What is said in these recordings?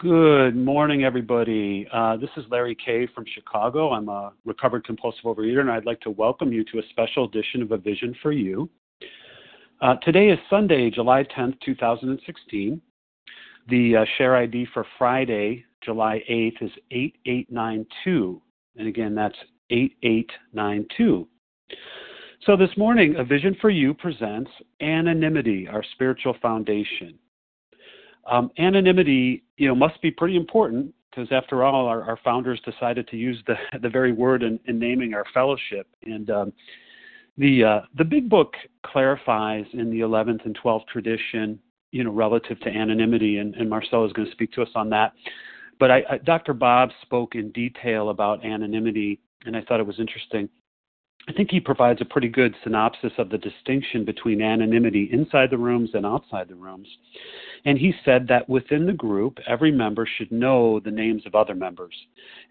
Good morning, everybody. Uh, this is Larry Kay from Chicago. I'm a recovered compulsive overeater, and I'd like to welcome you to a special edition of A Vision for You. Uh, today is Sunday, July 10th, 2016. The uh, share ID for Friday, July 8th, is 8892. And again, that's 8892. So this morning, A Vision for You presents Anonymity, our spiritual foundation. Um, anonymity, you know, must be pretty important because after all, our, our, founders decided to use the the very word in, in naming our fellowship. And um, the uh, the big book clarifies in the 11th and 12th tradition, you know, relative to anonymity, and, and Marcela is going to speak to us on that. But I, I, Dr. Bob spoke in detail about anonymity, and I thought it was interesting. I think he provides a pretty good synopsis of the distinction between anonymity inside the rooms and outside the rooms. And he said that within the group, every member should know the names of other members.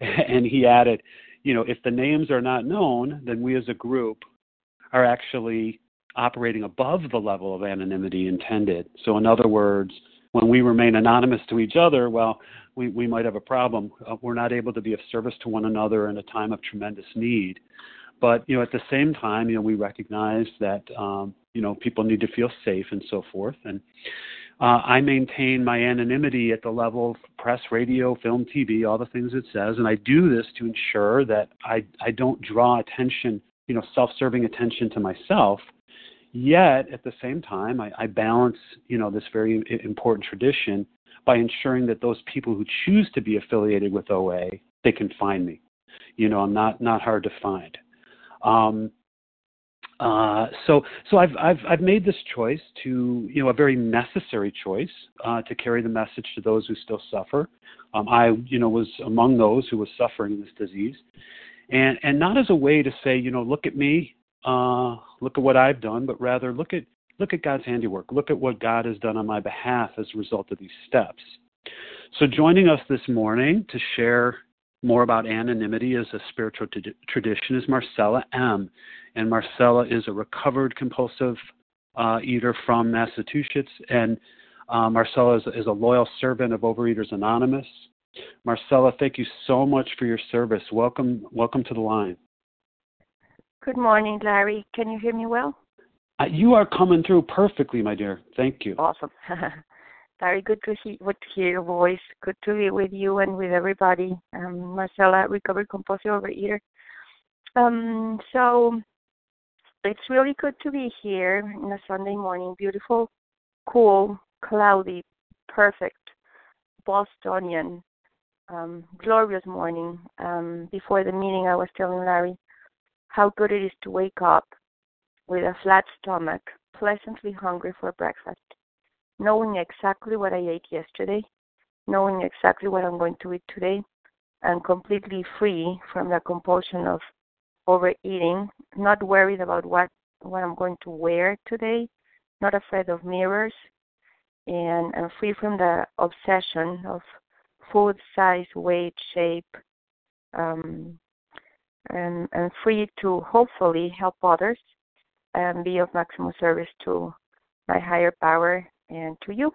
And he added, you know, if the names are not known, then we as a group are actually operating above the level of anonymity intended. So, in other words, when we remain anonymous to each other, well, we, we might have a problem. Uh, we're not able to be of service to one another in a time of tremendous need. But you know, at the same time, you know, we recognize that um, you know people need to feel safe and so forth. And uh, I maintain my anonymity at the level of press, radio, film, TV, all the things it says, and I do this to ensure that I I don't draw attention, you know, self-serving attention to myself. Yet at the same time, I, I balance, you know, this very important tradition by ensuring that those people who choose to be affiliated with OA, they can find me. You know, I'm not not hard to find. Um, uh, so, so I've, I've, I've made this choice to, you know, a very necessary choice uh, to carry the message to those who still suffer. Um, I, you know, was among those who was suffering this disease, and and not as a way to say, you know, look at me, uh, look at what I've done, but rather look at look at God's handiwork, look at what God has done on my behalf as a result of these steps. So, joining us this morning to share more about anonymity as a spiritual t- tradition is Marcela M. And Marcela is a recovered compulsive uh, eater from Massachusetts. And uh, Marcela is, is, a loyal servant of Overeaters Anonymous. Marcela, thank you so much for your service. Welcome, welcome to the line. Good morning, Larry. Can you hear me well? Uh, you are coming through perfectly, my dear. Thank you. Awesome. Very good to hear, to hear your voice. Good to be with you and with everybody. Um, Marcela, recovered compulsive overeater. Um, so it's really good to be here on a Sunday morning. Beautiful, cool, cloudy, perfect, Bostonian, um, glorious morning. Um, before the meeting, I was telling Larry how good it is to wake up with a flat stomach, pleasantly hungry for breakfast knowing exactly what I ate yesterday, knowing exactly what I'm going to eat today, and completely free from the compulsion of overeating, not worried about what, what I'm going to wear today, not afraid of mirrors, and, and free from the obsession of food, size, weight, shape, um, and, and free to hopefully help others and be of maximum service to my higher power and to you.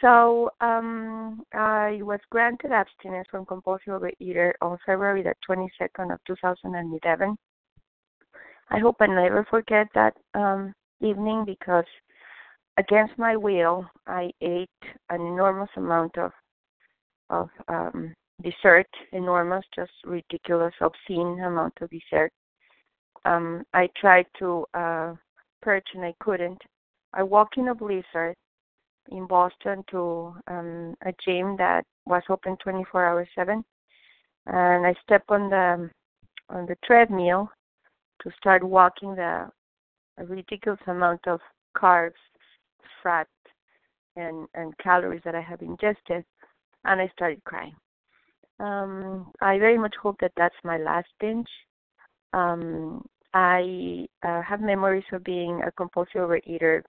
So um, I was granted abstinence from compulsive overeater on February the 22nd of 2011. I hope I never forget that um, evening because against my will, I ate an enormous amount of of um, dessert, enormous, just ridiculous, obscene amount of dessert. Um, I tried to uh, purge and I couldn't. I walked in a blizzard in Boston to um, a gym that was open 24 hours 7 and I stepped on the on the treadmill to start walking the a ridiculous amount of carbs, fat and and calories that I have ingested and I started crying. Um, I very much hope that that's my last binge. Um, I uh, have memories of being a compulsive overeater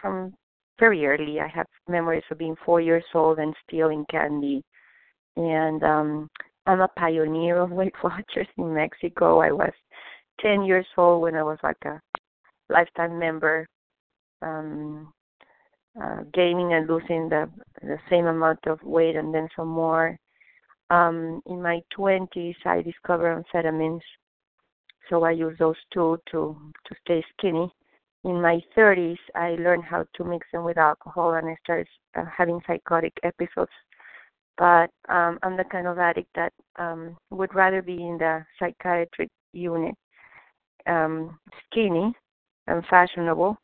from very early. I have memories of being four years old and stealing candy. And um I'm a pioneer of Weight Watchers in Mexico. I was 10 years old when I was like a lifetime member. Um, uh, gaining and losing the the same amount of weight and then some more. Um, in my 20s, I discovered amphetamines, so I use those two to to stay skinny. In my 30s, I learned how to mix them with alcohol, and I started uh, having psychotic episodes. But um, I'm the kind of addict that um, would rather be in the psychiatric unit, um, skinny and fashionable,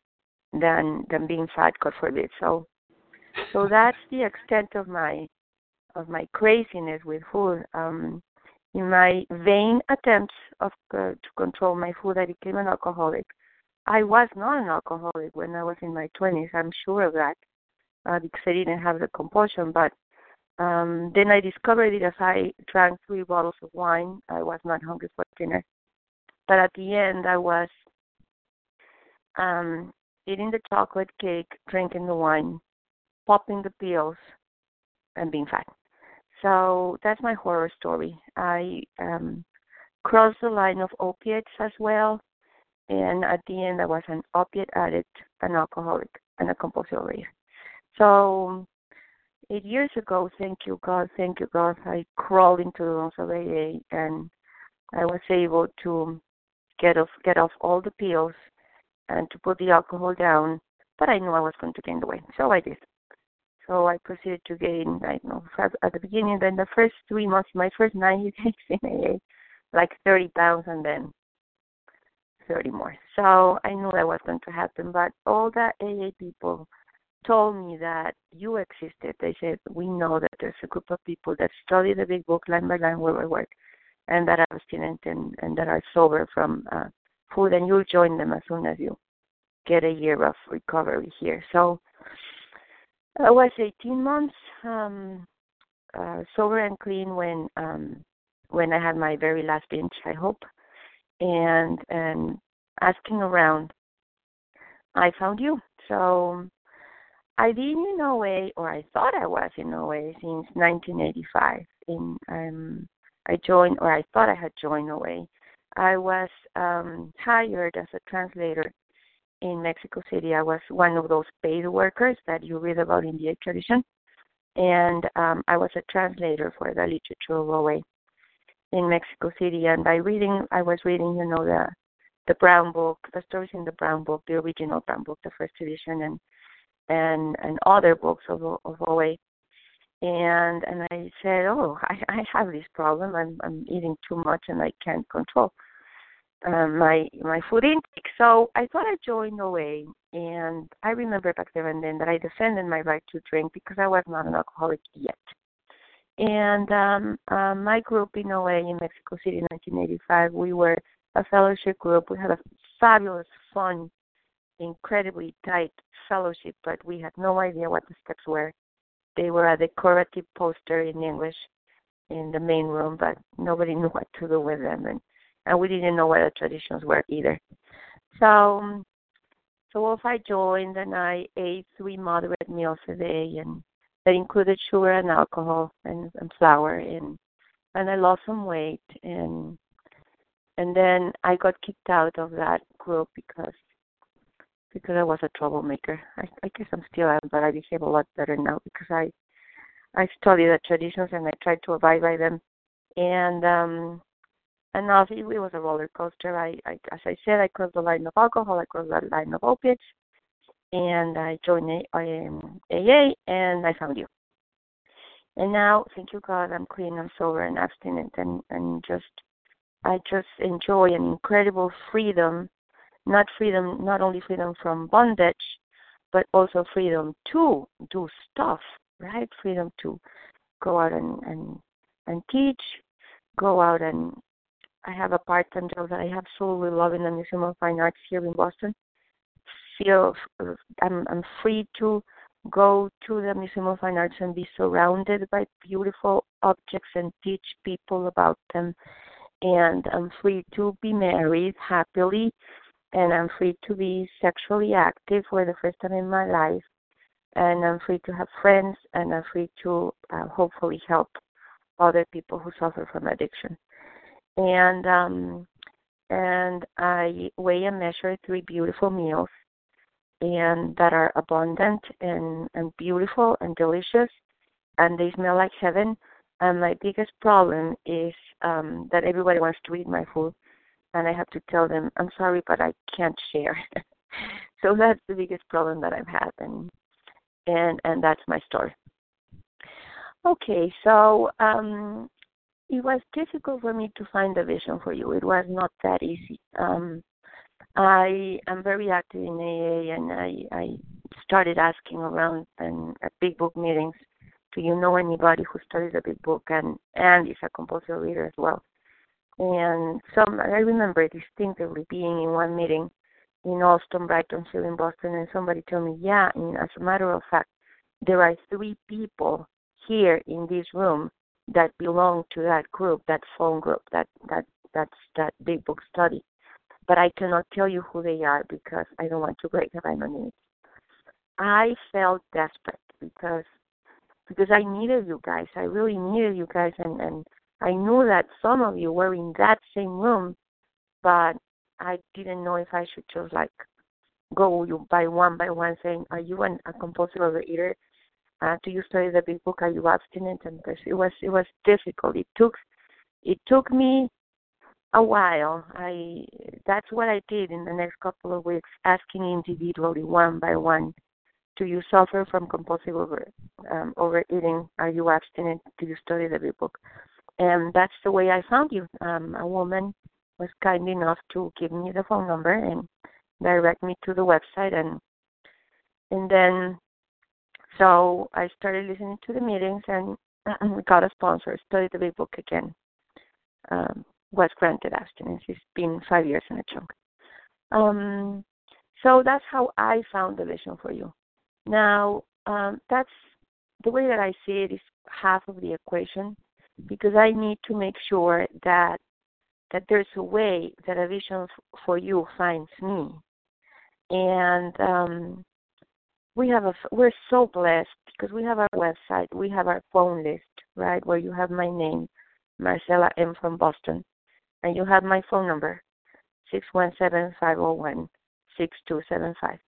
than than being fat, God forbid. So, so that's the extent of my of my craziness with food. Um, in my vain attempts of uh, to control my food, I became an alcoholic. I was not an alcoholic when I was in my 20s. I'm sure of that uh, because I didn't have the compulsion. But um, then I discovered it as I drank three bottles of wine. I was not hungry for dinner. But at the end, I was um, eating the chocolate cake, drinking the wine, popping the pills, and being fat. So that's my horror story. I um, crossed the line of opiates as well, and at the end, I was an opiate addict, an alcoholic, and a compulsive overeater. So eight years ago, thank you God, thank you God, I crawled into the AA, and I was able to get off get off all the pills and to put the alcohol down, but I knew I was going to gain the weight, so I did. So I proceeded to gain, I don't know, at the beginning, then the first three months, my first 90 days in AA, like 30 pounds and then 30 more. So I knew that was going to happen, but all the AA people told me that you existed. They said, we know that there's a group of people that study the big book line by line, word by word, and that are abstinent and, and that are sober from uh, food, and you'll join them as soon as you get a year of recovery here. So I was 18 months um, uh, sober and clean when um, when I had my very last binge. I hope, and and asking around, I found you. So I've been in OA, or I thought I was in OA since 1985. In um, I joined, or I thought I had joined OA. I was um, hired as a translator in Mexico City. I was one of those paid workers that you read about in the tradition, and um, I was a translator for the literature of OA in Mexico City. And by reading, I was reading, you know, the the Brown Book, the stories in the Brown Book, the original Brown Book, the first edition, and and and other books of of OA. And and I said, oh, I I have this problem. I'm I'm eating too much and I can't control uh, my my food intake. So I thought I'd join OA, and I remember back there and then that I defended my right to drink because I was not an alcoholic yet. And um, uh, my group in OA in Mexico City in 1985, we were a fellowship group. We had a fabulous, fun, incredibly tight fellowship, but we had no idea what the steps were. They were a decorative poster in English in the main room, but nobody knew what to do with them. And and we didn't know what the traditions were either. So, so if I joined and I ate three moderate meals a day, and that included sugar and alcohol and, and flour, and and I lost some weight, and and then I got kicked out of that group because because I was a troublemaker. I, I guess I'm still am, but I behave a lot better now because I I study the traditions and I try to abide by them. And um and now it, it was a roller coaster. I, I, as I said, I crossed the line of alcohol, I crossed the line of opiates, and I joined a, AA, and I found you. And now, thank you God, I'm clean, I'm sober, and abstinent, and and just, I just enjoy an incredible freedom, not freedom, not only freedom from bondage, but also freedom to do stuff, right? Freedom to go out and and and teach, go out and I have a part-time job that I absolutely love in the Museum of Fine Arts here in Boston. Feel I'm I'm free to go to the Museum of Fine Arts and be surrounded by beautiful objects and teach people about them. And I'm free to be married happily, and I'm free to be sexually active for the first time in my life. And I'm free to have friends, and I'm free to uh, hopefully help other people who suffer from addiction and um and I weigh and measure three beautiful meals and that are abundant and, and beautiful and delicious and they smell like heaven. And my biggest problem is um, that everybody wants to eat my food and I have to tell them, I'm sorry, but I can't share. so that's the biggest problem that I've had and and and that's my story. Okay, so um, it was difficult for me to find a vision for you. It was not that easy. Um, I am very active in AA, and I, I started asking around and at big book meetings, do you know anybody who studies a big book and and is a compulsive reader as well? And some I remember distinctively being in one meeting in Allston, Brighton, Hill in Boston, and somebody told me, yeah, and as a matter of fact, there are three people here in this room that belong to that group, that phone group, that that that's that big book study. But I cannot tell you who they are because I don't want to break their anonymity. I felt desperate because because I needed you guys. I really needed you guys and, and I knew that some of you were in that same room but I didn't know if I should just like go you by one by one saying, Are you an, a compulsive overeater? uh, do you study the big book? Are you abstinent? And it was it was difficult. It took it took me a while. I that's what I did in the next couple of weeks, asking individually one by one, do you suffer from compulsive over um, overeating? Are you abstinent? Do you study the book? And that's the way I found you. Um, a woman was kind enough to give me the phone number and direct me to the website and and then so I started listening to the meetings and we got a sponsor, studied the big book again. Um, was granted abstinence. It's been five years in a chunk. Um, so that's how I found the vision for you. Now, um, that's the way that I see it is half of the equation because I need to make sure that that there's a way that a vision f- for you finds me. And um, we have a we're so blessed because we have our website, we have our phone list, right, where you have my name, Marcela M from Boston, and you have my phone number, six one seven five zero oh one six two seven five,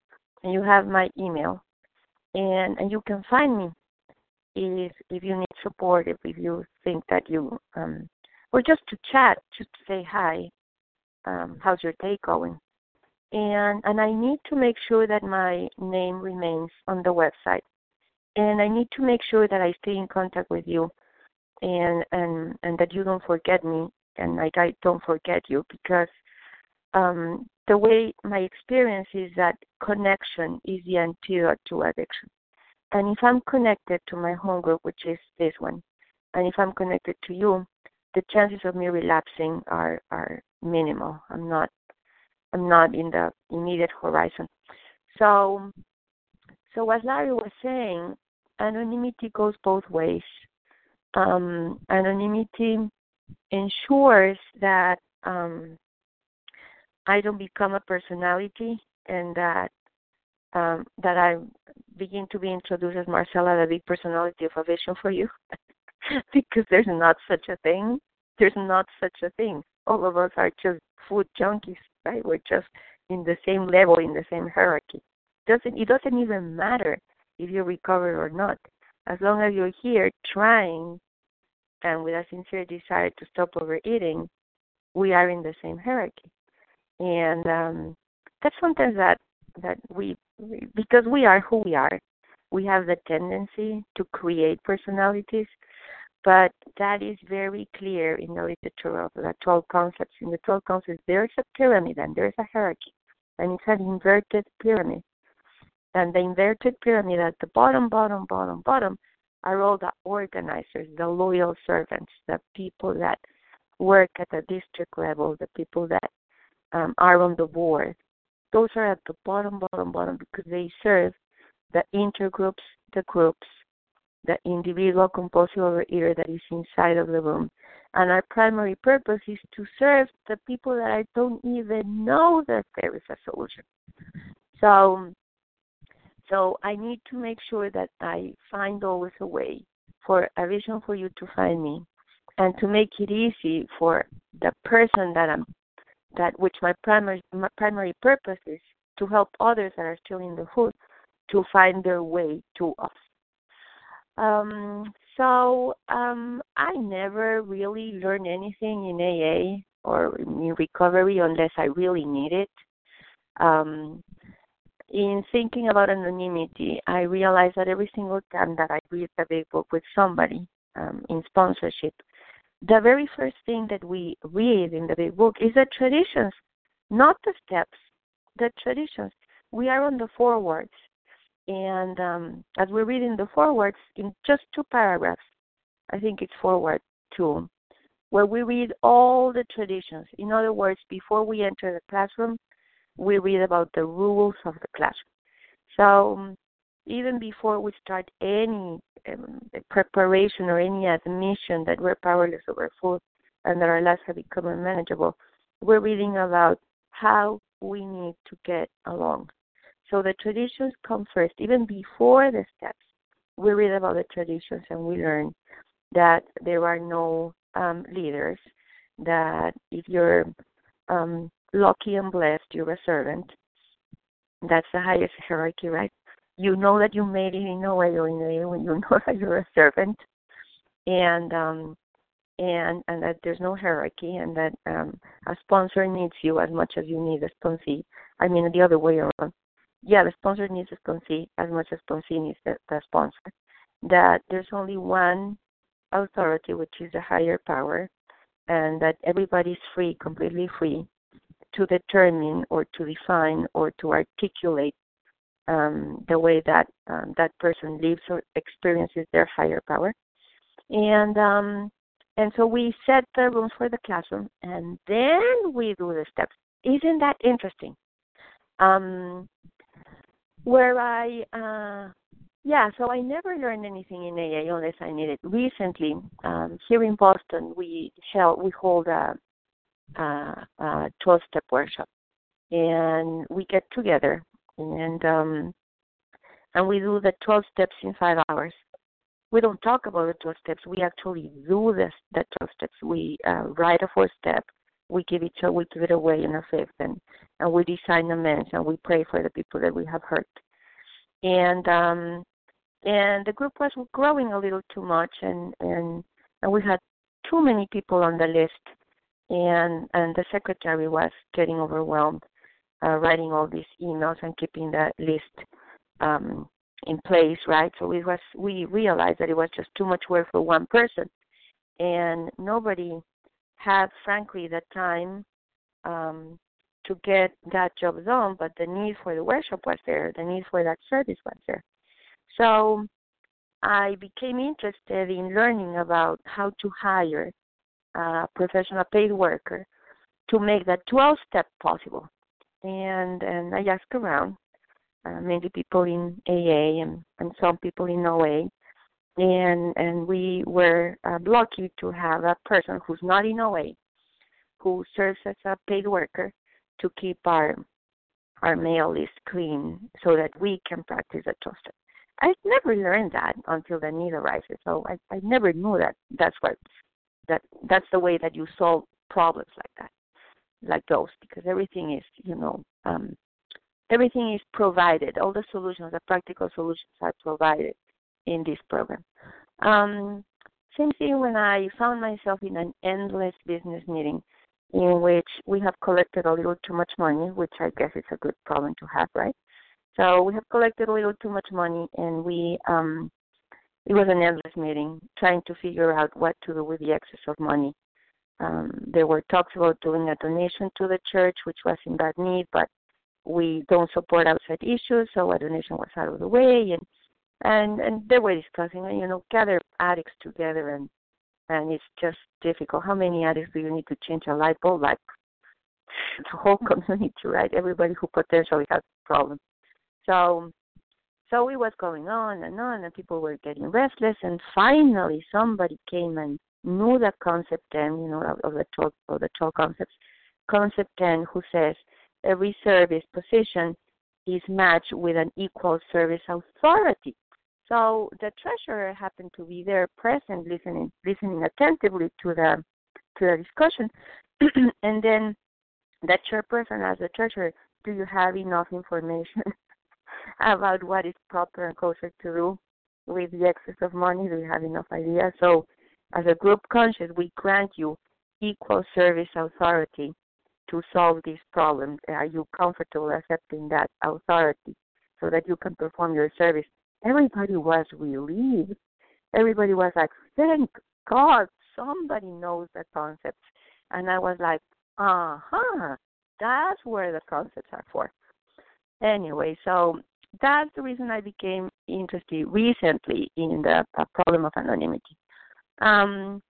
and you have my email, and and you can find me if if you need support, if if you think that you um or just to chat, just to say hi, um, how's your day going? and and I need to make sure that my name remains on the website, and I need to make sure that I stay in contact with you, and and and that you don't forget me, and like I don't forget you because um, the way my experience is that connection is the antidote to addiction, and if I'm connected to my home group, which is this one, and if I'm connected to you, the chances of me relapsing are are minimal. I'm not I'm not in the immediate horizon. So, so as Larry was saying, anonymity goes both ways. Um, anonymity ensures that um, I don't become a personality and that um, that I begin to be introduced as Marcela, the big personality of a vision for you, because there's not such a thing. There's not such a thing. All of us are just food junkies right? We're just in the same level, in the same hierarchy. Doesn't it doesn't even matter if you recover or not, as long as you're here trying and with a sincere desire to stop overeating, we are in the same hierarchy, and um, that's sometimes that that we because we are who we are, we have the tendency to create personalities but that is very clear in the literature of the 12 concepts. In the 12 concepts, there's a pyramid and there's a hierarchy, and it's an inverted pyramid. And the inverted pyramid at the bottom, bottom, bottom, bottom are all the organizers, the loyal servants, the people that work at the district level, the people that um, are on the board. Those are at the bottom, bottom, bottom because they serve the intergroups, the groups, the individual compulsive overeater that is inside of the room. And our primary purpose is to serve the people that I don't even know that there is a solution. So, so I need to make sure that I find always a way for a vision for you to find me, and to make it easy for the person that I'm, that which my primary my primary purpose is to help others that are still in the hood to find their way to us. Um, so um, I never really learned anything in AA or in recovery unless I really need it. Um, in thinking about anonymity, I realized that every single time that I read the big book with somebody um, in sponsorship, the very first thing that we read in the big book is the traditions, not the steps, the traditions. We are on the forewords. And um, as we read in the forewords, in just two paragraphs, I think it's forward two, where we read all the traditions. In other words, before we enter the classroom, we read about the rules of the class. So um, even before we start any um, preparation or any admission that we're powerless over food and that our lives have become unmanageable, we're reading about how we need to get along. So the traditions come first, even before the steps. We read about the traditions and we learn that there are no um, leaders, that if you're um, lucky and blessed, you're a servant. That's the highest hierarchy, right? You know that you made it in a way or in a way when you know that you're a servant, and um, and and that there's no hierarchy, and that um, a sponsor needs you as much as you need a sponsee. I mean, the other way around. Yeah, the sponsor needs a sponsee as much as sponsee needs the, the sponsor. That there's only one authority, which is a higher power, and that everybody's free, completely free, to determine or to define or to articulate um, the way that um, that person lives or experiences their higher power. And um, and so we set the rules for the classroom, and then we do the steps. Isn't that interesting? Um, where I uh, yeah, so I never learned anything in AA unless I needed. Recently, um, here in Boston, we held we hold a uh, uh, 12 step workshop. And we get together and um, and we do the 12 steps in five hours. We don't talk about the 12 steps. We actually do this, the 12 steps. We uh, write a fourth step. We give it we give it away in a fifth, and and we design amends and we pray for the people that we have hurt. And um, and the group was growing a little too much, and and and we had too many people on the list and and the secretary was getting overwhelmed uh, writing all these emails and keeping that list um, in place, right? So we was we realized that it was just too much work for one person, and nobody had, frankly, the time um, to get that job done. But the need for the workshop was there, the need for that service was there. So I became interested in learning about how to hire a professional paid worker to make that 12 step possible. And and I asked around, uh, many people in AA and, and some people in OA, and and we were uh, lucky to have a person who's not in OA, who serves as a paid worker to keep our our mail list clean so that we can practice 12 step. I never learned that until the need arises, so I, I never knew that that's what that that's the way that you solve problems like that like those because everything is you know um, everything is provided. All the solutions the practical solutions are provided in this program. Um, same thing when i found myself in an endless business meeting in which we have collected a little too much money which i guess is a good problem to have right? So we have collected a little too much money and we um, it was an endless meeting trying to figure out what to do with the excess of money. Um, there were talks about doing a donation to the church, which was in bad need, but we don't support outside issues, so a donation was out of the way, and and and they were discussing, you know, gather addicts together, and and it's just difficult. How many addicts do you need to change a light bulb? Like the whole community, right? Everybody who potentially has a problem. So so it was going on and on, and people were getting restless. And finally, somebody came and knew the concept 10, you know, of the 12, of the 12 concepts. Concept 10, who says every service position is matched with an equal service authority. So the treasurer happened to be there, present, listening, listening attentively to the to the discussion, and then the chairperson asked the treasurer, do you have enough information about what is proper and kosher to do with the excess of money? Do you have enough ideas? So, as a group conscience, we grant you equal service authority to solve these problems. Are you comfortable accepting that authority so that you can perform your service? Everybody was relieved. Everybody was like, thank God somebody knows the concepts. And I was like, uh huh, that's where the concepts are for. Anyway, so that's the reason I became interested recently in the problem of anonymity. Um,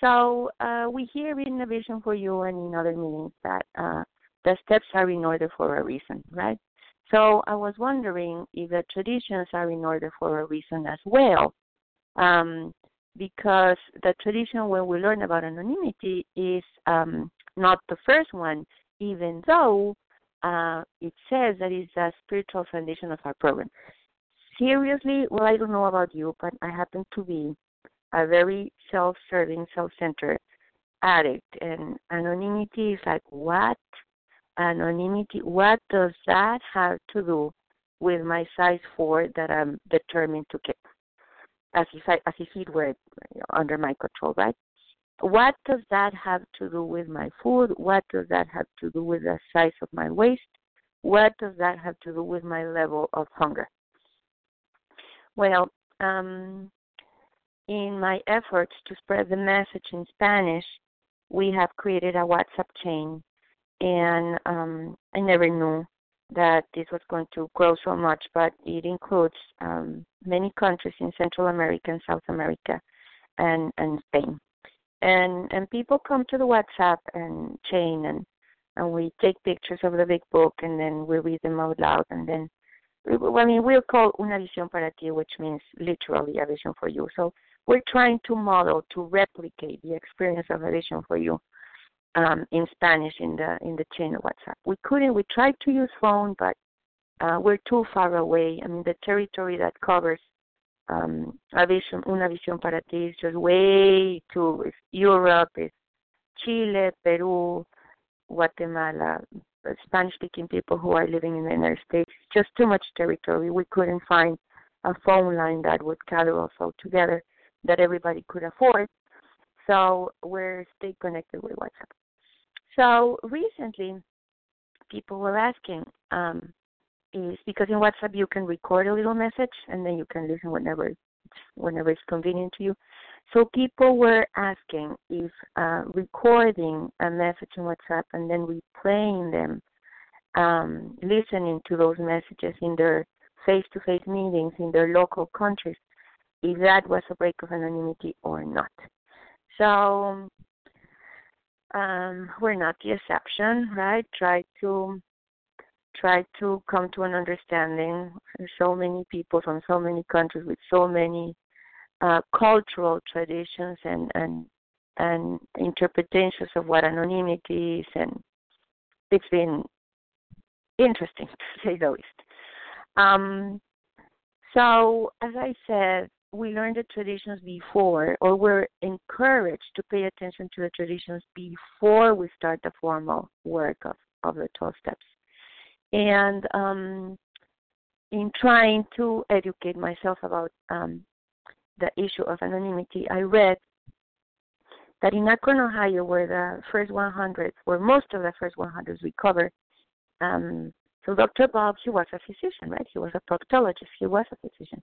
so uh, we hear in the vision for you and in other meetings that uh, the steps are in order for a reason, right? So I was wondering if the traditions are in order for a reason as well. Um, because the tradition when we learn about anonymity is um, not the first one, even though uh, it says that it's the spiritual foundation of our program. Seriously, well, I don't know about you, but I happen to be a very self-serving, self-centered addict, and anonymity is like what? Anonymity, what does that have to do with my size four that I'm determined to keep? as if I, as if it were under my control, right? What does that have to do with my food? What does that have to do with the size of my waist? What does that have to do with my level of hunger? Well, um, in my efforts to spread the message in Spanish, we have created a WhatsApp chain, and um, I never knew that this was going to grow so much, but it includes um, many countries in Central America and South America and, and Spain. And and people come to the WhatsApp and chain and and we take pictures of the big book and then we read them out loud and then I mean we'll call una visión para ti, which means literally a vision for you. So we're trying to model to replicate the experience of a vision for you um, in Spanish in the in the chain of WhatsApp. We couldn't. We tried to use phone, but uh, we're too far away. I mean, the territory that covers um, a vision, una visión para ti is just way to It's Europe, it's Chile, Peru, Guatemala, Spanish-speaking people who are living in the United States. Just too much territory. We couldn't find a phone line that would gather us all together that everybody could afford. So we're stay connected with WhatsApp. So recently, people were asking, um, is because in WhatsApp you can record a little message and then you can listen whenever it's, whenever it's convenient to you. So people were asking if uh, recording a message in WhatsApp and then replaying them, um, listening to those messages in their face-to-face meetings in their local countries, if that was a break of anonymity or not. So um, we're not the exception, right? Try to try to come to an understanding. So many people from so many countries with so many uh, cultural traditions and and and interpretations of what anonymity is, and it's been interesting to say the least. Um, so, as I said, we learned the traditions before, or we're encouraged to pay attention to the traditions before we start the formal work of, of the 12 steps. And um, in trying to educate myself about um, the issue of anonymity, I read that in Akron, Ohio, where the first 100, where most of the first 100 we cover, um, so Dr. Bob, he was a physician, right? He was a proctologist. He was a physician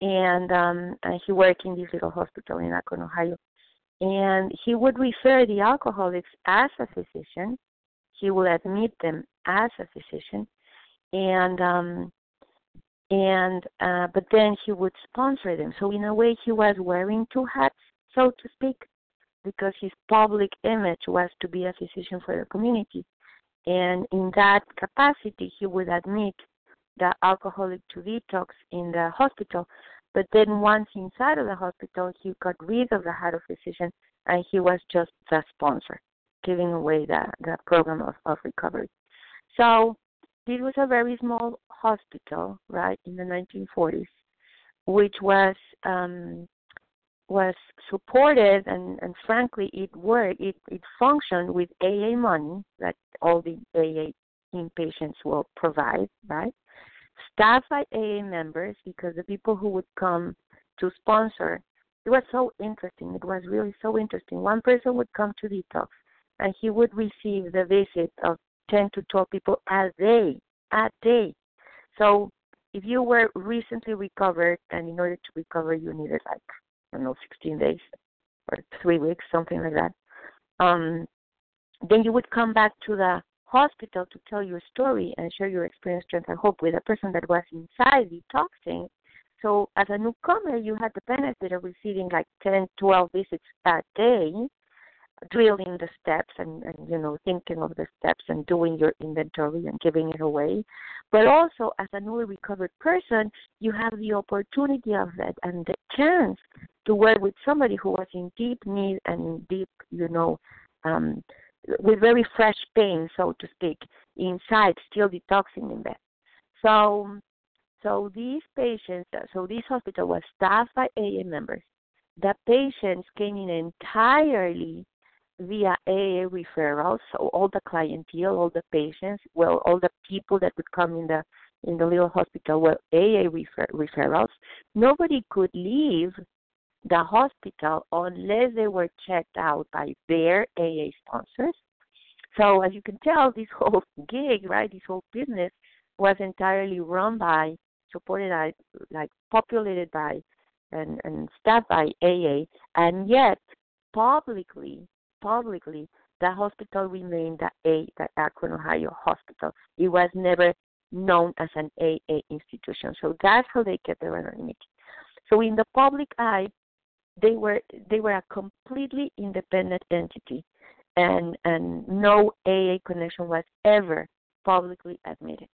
and um and he worked in this little hospital in Akron, Ohio. And he would refer the alcoholics as a physician. He would admit them as a physician, and um and uh but then he would sponsor them. So in a way, he was wearing two hats, so to speak, because his public image was to be a physician for the community. And in that capacity, he would admit the alcoholic to detox in the hospital. But then once inside of the hospital, he got rid of the head of physician and he was just the sponsor, giving away that the program of, of recovery. So this was a very small hospital, right, in the 1940s, which was um, was supported and, and frankly it worked it, it functioned with AA money that all the AA inpatients will provide, right? Staff by AA members, because the people who would come to sponsor, it was so interesting. It was really so interesting. One person would come to detox, and he would receive the visit of 10 to 12 people a day, a day. So if you were recently recovered, and in order to recover, you needed like, I don't know, 16 days or three weeks, something like that. Um, then you would come back to the hospital to tell your story and share your experience, strength, and hope with a person that was inside detoxing. So as a newcomer, you had the benefit of receiving like 10, 12 visits a day, drilling the steps and, and you know thinking of the steps and doing your inventory and giving it away. But also, as a newly recovered person, you have the opportunity of that and the chance to work with somebody who was in deep need and in deep, you know, um, with very fresh pain, so to speak, inside, still detoxing in bed. So, so these patients, so this hospital was staffed by AA members. The patients came in entirely via AA referrals. So all the clientele, all the patients, well, all the people that would come in the in the little hospital were AA refer- referrals. Nobody could leave the hospital unless they were checked out by their AA sponsors. So as you can tell, this whole gig, right, this whole business was entirely run by, supported by, like populated by, and, and staffed by AA, and yet publicly, publicly, the hospital remained the A, the Akron, Ohio hospital. It was never known as an AA institution. So that's how they kept their anonymity. So in the public eye, they were they were a completely independent entity, and and no AA connection was ever publicly admitted.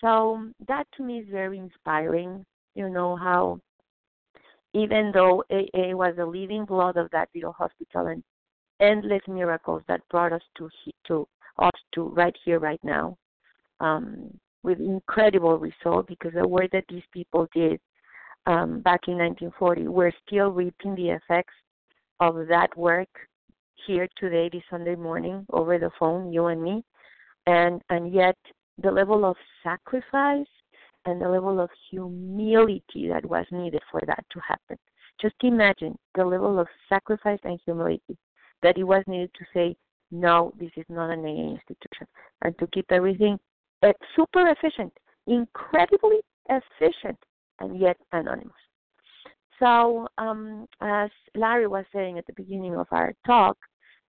So that to me is very inspiring. You know how even though AA was the living blood of that little hospital and endless miracles that brought us to to us to right here right now um, with incredible results because the work that these people did um, back in 1940. We're still reaping the effects of that work here today, this Sunday morning, over the phone, you and me, and and yet the level of sacrifice and the level of humility that was needed for that to happen. Just imagine the level of sacrifice and humility that it was needed to say, no, this is not an AA institution, and to keep everything uh, super efficient, incredibly efficient and yet anonymous. So, um, as Larry was saying at the beginning of our talk,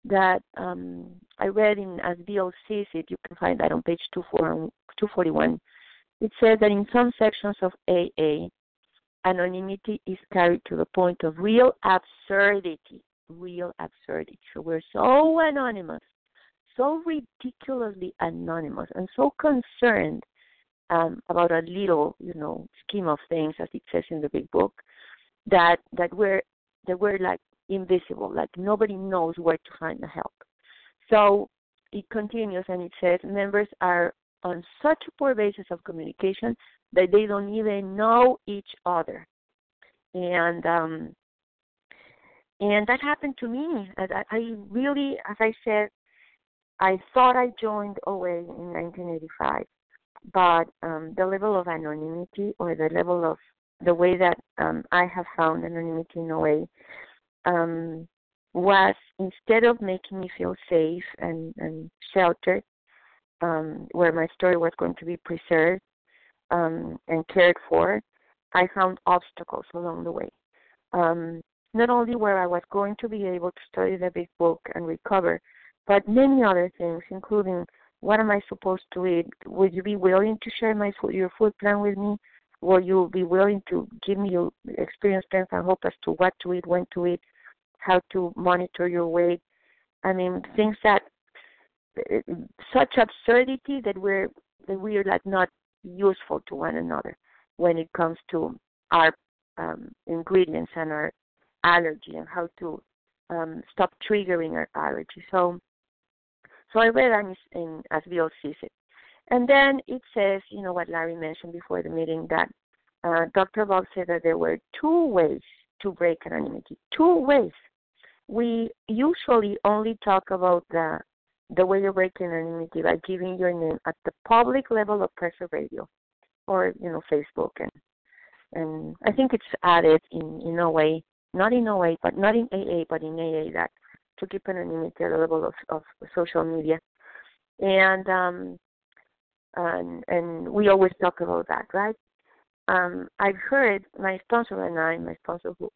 that um, I read in as sees it, you can find that on page 241. It says that in some sections of AA, anonymity is carried to the point of real absurdity. Real absurdity. So we're so anonymous, so ridiculously anonymous, and so concerned um, about a little, you know, scheme of things, as it says in the big book, that that we're that we're like invisible, like nobody knows where to find the help. So it continues and it says members are on such a poor basis of communication that they don't even know each other, and um, and that happened to me. I, I really, as I said, I thought I joined OA in 1985 but um, the level of anonymity or the level of the way that um, I have found anonymity in a way um, was instead of making me feel safe and, and sheltered, um, where my story was going to be preserved um, and cared for, I found obstacles along the way. Um, not only where I was going to be able to study the big book and recover, but many other things, including what am I supposed to eat? Would you be willing to share my food, your food plan with me? Will you be willing to give me your experience, strength, and hope as to what to eat, when to eat, how to monitor your weight? I mean, things that such absurdity that we're that we're like not useful to one another when it comes to our um, ingredients and our allergy and how to um, stop triggering our allergy. So so I read in, in as Bill sees it. And then it says, you know what Larry mentioned before the meeting, that uh, Dr. Bob said that there were two ways to break anonymity. Two ways. We usually only talk about the the way you're breaking anonymity by giving your name at the public level of press or radio, or you know Facebook and and I think it's added in in a way, not in a way, but not in AA, but in AA that to keep anonymity at the level of, of social media, and um, and and we always talk about that, right? Um, I've heard my sponsor and I, my sponsor who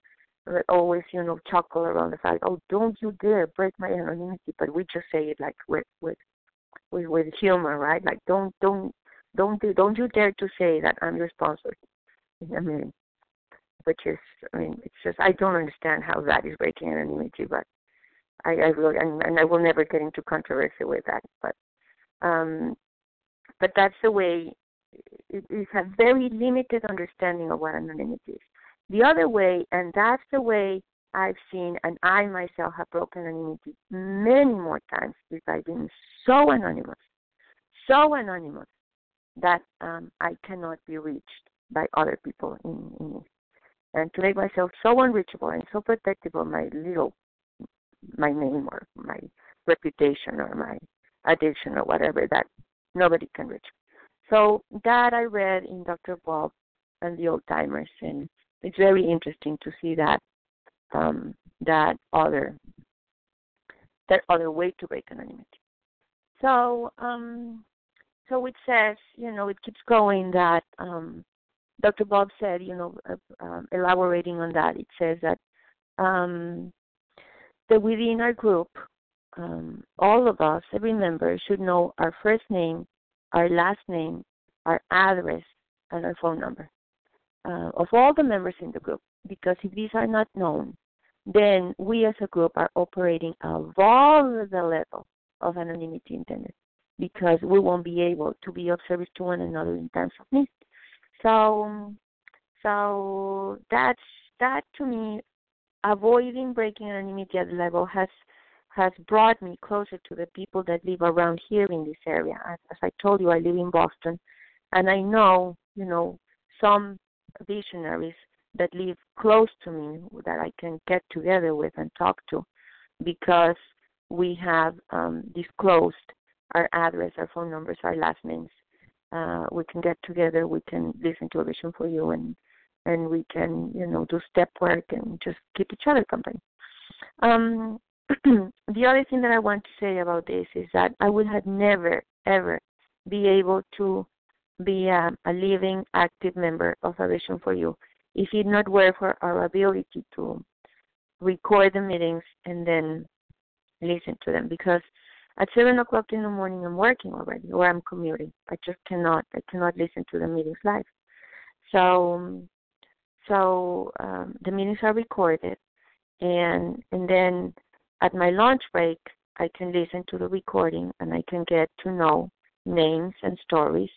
always, you know, chuckle around the fact, oh, don't you dare break my anonymity, but we just say it like with with with, with humor, right? Like don't don't don't don't you dare to say that I'm your sponsor. I mean, which is, I mean, it's just I don't understand how that is breaking anonymity, but I, I really and, and I will never get into controversy with that, but um, but that's the way. It is a very limited understanding of what anonymity is. The other way, and that's the way I've seen, and I myself have broken anonymity many more times, is by being so anonymous, so anonymous that um, I cannot be reached by other people in, in and to make myself so unreachable and so protective of my little my name or my reputation or my addiction or whatever that nobody can reach. So that I read in Dr. Bob and the old timers and it's very interesting to see that um, that other that other way to break anonymity. So um, so it says, you know, it keeps going that um, Dr. Bob said, you know, uh, um, elaborating on that, it says that um, that within our group, um, all of us, every member, should know our first name, our last name, our address, and our phone number uh, of all the members in the group. Because if these are not known, then we as a group are operating above the level of anonymity intended because we won't be able to be of service to one another in times of need. So, so that's that to me. Avoiding breaking anonymity at the level has has brought me closer to the people that live around here in this area. As, as I told you, I live in Boston, and I know, you know, some visionaries that live close to me that I can get together with and talk to because we have um, disclosed our address, our phone numbers, our last names. Uh, we can get together, we can listen to a vision for you, and and we can, you know, do step work and just keep each other company. Um, the other thing that I want to say about this is that I would have never, ever be able to be a, a living, active member of A Vision for You if it not were for our ability to record the meetings and then listen to them because at seven o'clock in the morning I'm working already or I'm commuting. I just cannot I cannot listen to the meetings live. So so um, the meetings are recorded and and then at my lunch break I can listen to the recording and I can get to know names and stories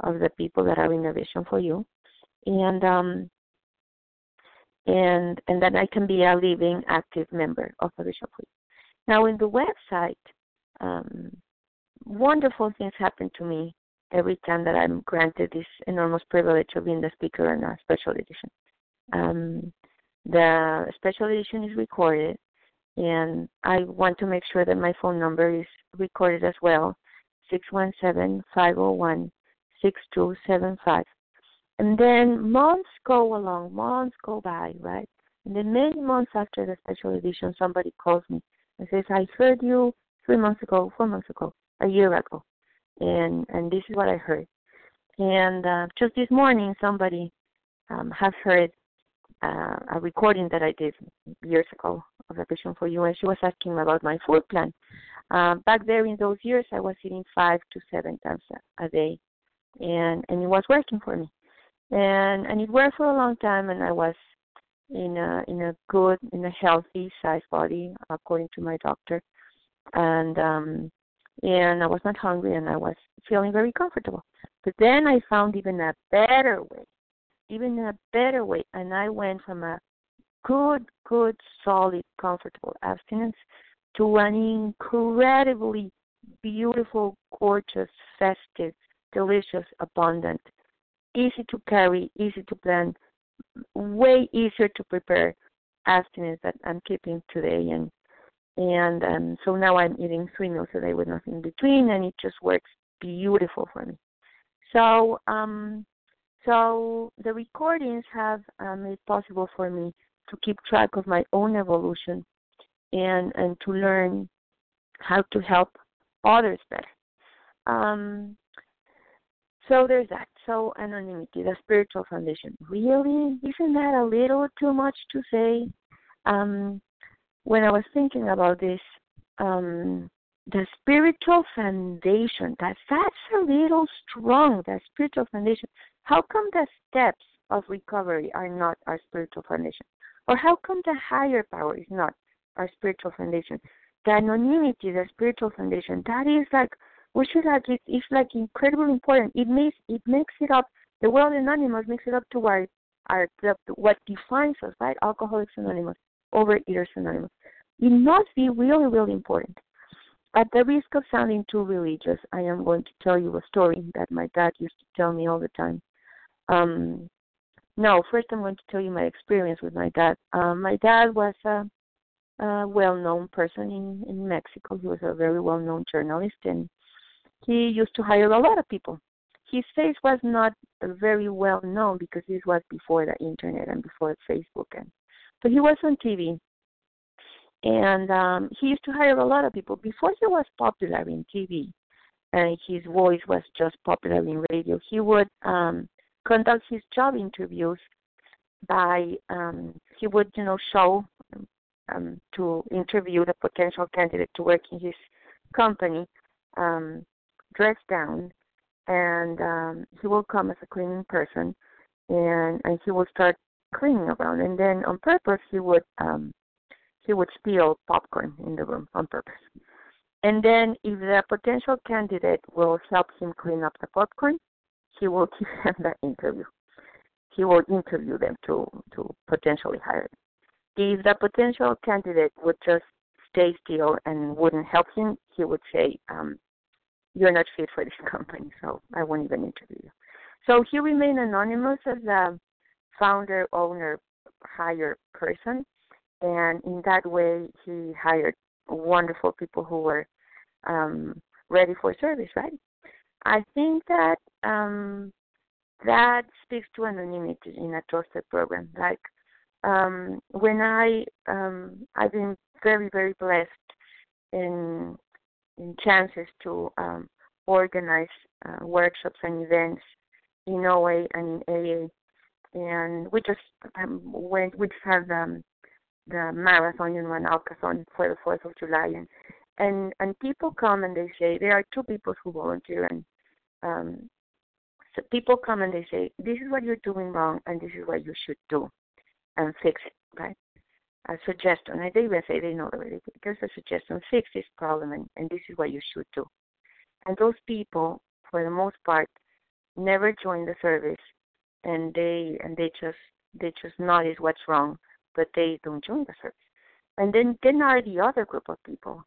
of the people that are in the vision for you, and um, and and then I can be a living, active member of the vision for you. Now, in the website, um, wonderful things happen to me every time that I'm granted this enormous privilege of being the speaker in a special edition. Um, the special edition is recorded, and I want to make sure that my phone number is recorded as well 617 501 6275. And then months go along, months go by, right? And then many months after the special edition, somebody calls me and says, I heard you three months ago, four months ago, a year ago. And and this is what I heard. And uh, just this morning, somebody um, has heard uh, a recording that I did years ago of a vision for you, and she was asking about my food plan. Uh, back there in those years, I was eating five to seven times a, a day, and and it was working for me and and it worked for a long time and i was in a in a good in a healthy size body according to my doctor and um and i was not hungry and i was feeling very comfortable but then i found even a better way even a better way and i went from a good good solid comfortable abstinence to an incredibly beautiful gorgeous festive delicious, abundant, easy to carry, easy to plan, way easier to prepare abstinence that I'm keeping today. And and um, so now I'm eating three meals a day with nothing in between, and it just works beautiful for me. So, um, so the recordings have uh, made possible for me to keep track of my own evolution and and to learn how to help others better. Um, so there's that. So anonymity, the spiritual foundation. Really, isn't that a little too much to say? Um, when I was thinking about this, um, the spiritual foundation, that that's a little strong, that spiritual foundation. How come the steps of recovery are not our spiritual foundation? Or how come the higher power is not our spiritual foundation? The anonymity, the spiritual foundation, that is like we should have it, it's like incredibly important. It makes it makes it up the world anonymous makes it up to our our the, what defines us, right? Alcoholics Anonymous, Overeaters Anonymous. It must be really, really important. At the risk of sounding too religious, I am going to tell you a story that my dad used to tell me all the time. Um, no, first I'm going to tell you my experience with my dad. Um, my dad was a, a well-known person in in Mexico. He was a very well-known journalist, and he used to hire a lot of people. His face was not very well known because this was before the internet and before Facebook, and but he was on TV and um, he used to hire a lot of people before he was popular in TV, and his voice was just popular in radio. He would um, conduct his job interviews by um, he would you know show um, to interview the potential candidate to work in his company, um, dressed down, and um, he will come as a cleaning person, and and he will start cleaning around, and then on purpose he would um, he would steal popcorn in the room on purpose. And then, if the potential candidate will help him clean up the popcorn, he will give them the interview. He will interview them to to potentially hire them. If the potential candidate would just stay still and wouldn't help him, he would say, um, "You're not fit for this company, so I won't even interview you." So he remained anonymous as a founder, owner, hire person, and in that way he hired wonderful people who were um, ready for service right? I think that um, that speaks to anonymity in a trusted program. Like um, when i um, i've been very very blessed in in chances to um, organize uh, workshops and events in OA and in AA, and we just um, went. We just had um, the marathon in Manalcathon for the Fourth of July, and and and people come and they say there are two people who volunteer, and um, so people come and they say this is what you're doing wrong, and this is what you should do, and fix it, right? A suggestion, and they even say they know already. There's a suggestion, fix this problem, and, and this is what you should do. And those people, for the most part, never join the service, and they and they just they just notice what's wrong but they don't join the service. And then then are the other group of people.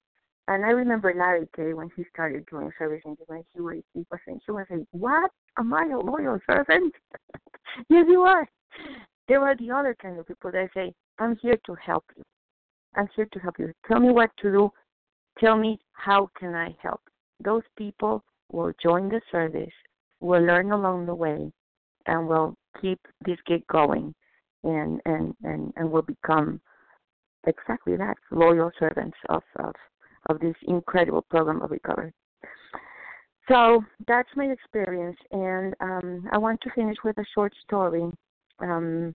And I remember Larry Kay when he started doing service and when he was he was saying he was saying, What? Am I a loyal servant? yes you are. There are the other kind of people that say, I'm here to help you. I'm here to help you. Tell me what to do. Tell me how can I help. Those people will join the service, will learn along the way, and we'll keep this gig going and and and and will become exactly that loyal servants of of of this incredible program of recovery. So that's my experience, and um, I want to finish with a short story. Um,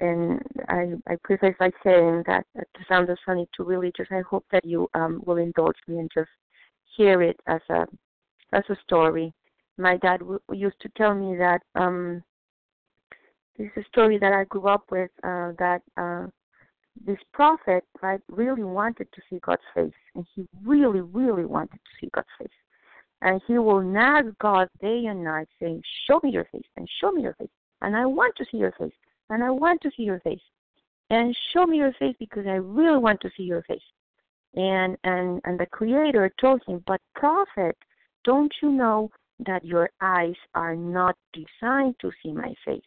and I, I preface by saying that it sounds funny to religious. I hope that you um, will indulge me and just hear it as a as a story. My dad w- used to tell me that um, this is a story that I grew up with uh, that uh, this prophet right really wanted to see God's face, and he really, really wanted to see God's face. And he will nag God day and night, saying, "Show me your face, and show me your face, and I want to see your face, and I want to see your face, and show me your face because I really want to see your face." And and and the Creator told him, "But prophet, don't you know that your eyes are not designed to see my face?"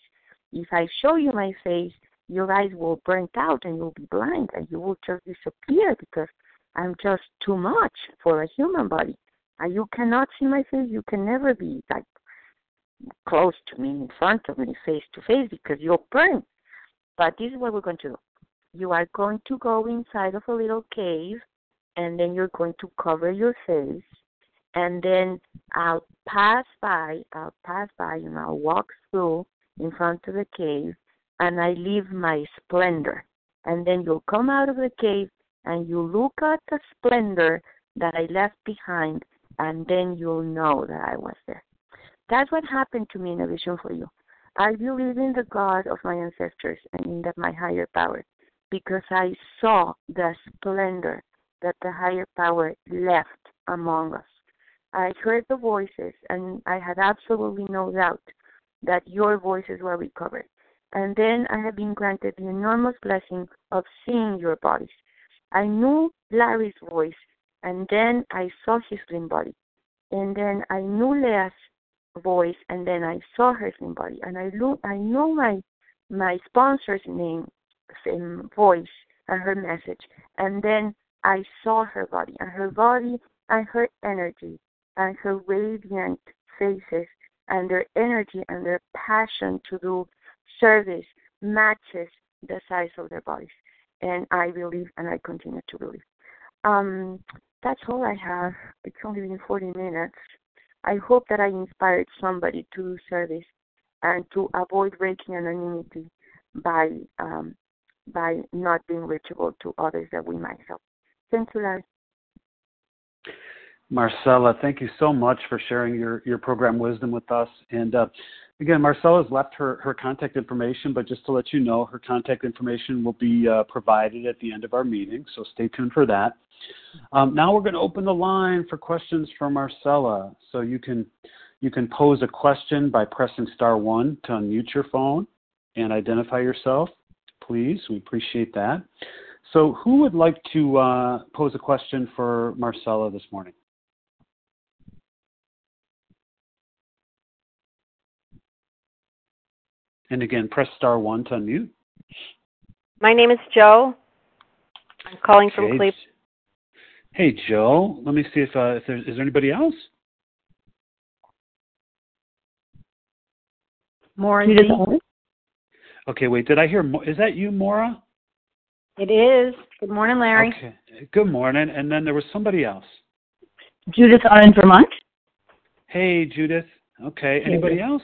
If I show you my face, your eyes will burn out and you'll be blind and you will just disappear because I'm just too much for a human body. And you cannot see my face. You can never be like close to me, in front of me, face to face, because you'll burn. But this is what we're going to do. You are going to go inside of a little cave, and then you're going to cover your face, and then I'll pass by. I'll pass by, and I'll walk through in front of the cave, and I leave my splendor. And then you'll come out of the cave, and you look at the splendor that I left behind, and then you'll know that I was there. That's what happened to me in a vision for you. I believe in the God of my ancestors and in the, my higher power because I saw the splendor that the higher power left among us. I heard the voices and I had absolutely no doubt that your voices were recovered. And then I have been granted the enormous blessing of seeing your bodies. I knew Larry's voice and then I saw his slim body. And then I knew Leah's voice, and then I saw her slim body, and I look, I know my my sponsor's name, same voice, and her message, and then I saw her body, and her body, and her energy, and her radiant faces, and their energy and their passion to do service matches the size of their bodies, and I believe, and I continue to believe. Um, that's all I have. It's only been 40 minutes. I hope that I inspired somebody to do service and to avoid breaking anonymity by um, by not being reachable to others that we might help. Thank you, Larry. Marcela, thank you so much for sharing your, your program wisdom with us. And uh, again, Marcela's left her, her contact information, but just to let you know, her contact information will be uh, provided at the end of our meeting, so stay tuned for that. Um, now we're going to open the line for questions for Marcela. So you can you can pose a question by pressing star one to unmute your phone and identify yourself, please. We appreciate that. So who would like to uh, pose a question for Marcela this morning? And again, press star one to unmute. My name is Joe. I'm calling from Cleveland. Hey, Joe. Let me see if, uh, if there's is there anybody else. Maura. Okay, wait. Did I hear? Is that you, Maura? It is. Good morning, Larry. Okay. Good morning. And then there was somebody else. Judith on Vermont. Hey, Judith. Okay. Anybody else?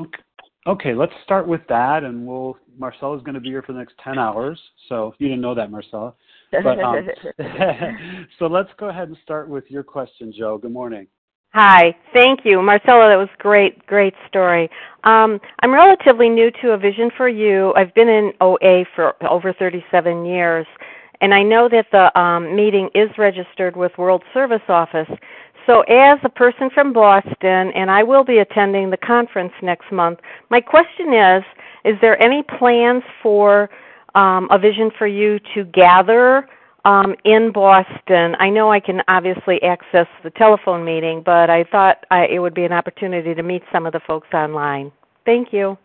Okay. Okay, let's start with that, and we'll. Marcela's going to be here for the next ten hours, so you didn't know that, Marcela. But um, so let's go ahead and start with your question, Joe. Good morning. Hi, thank you, Marcela. That was great, great story. Um, I'm relatively new to a Vision for You. I've been in OA for over 37 years, and I know that the um, meeting is registered with World Service Office. So, as a person from Boston, and I will be attending the conference next month, my question is Is there any plans for um, a vision for you to gather um, in Boston? I know I can obviously access the telephone meeting, but I thought I, it would be an opportunity to meet some of the folks online. Thank you.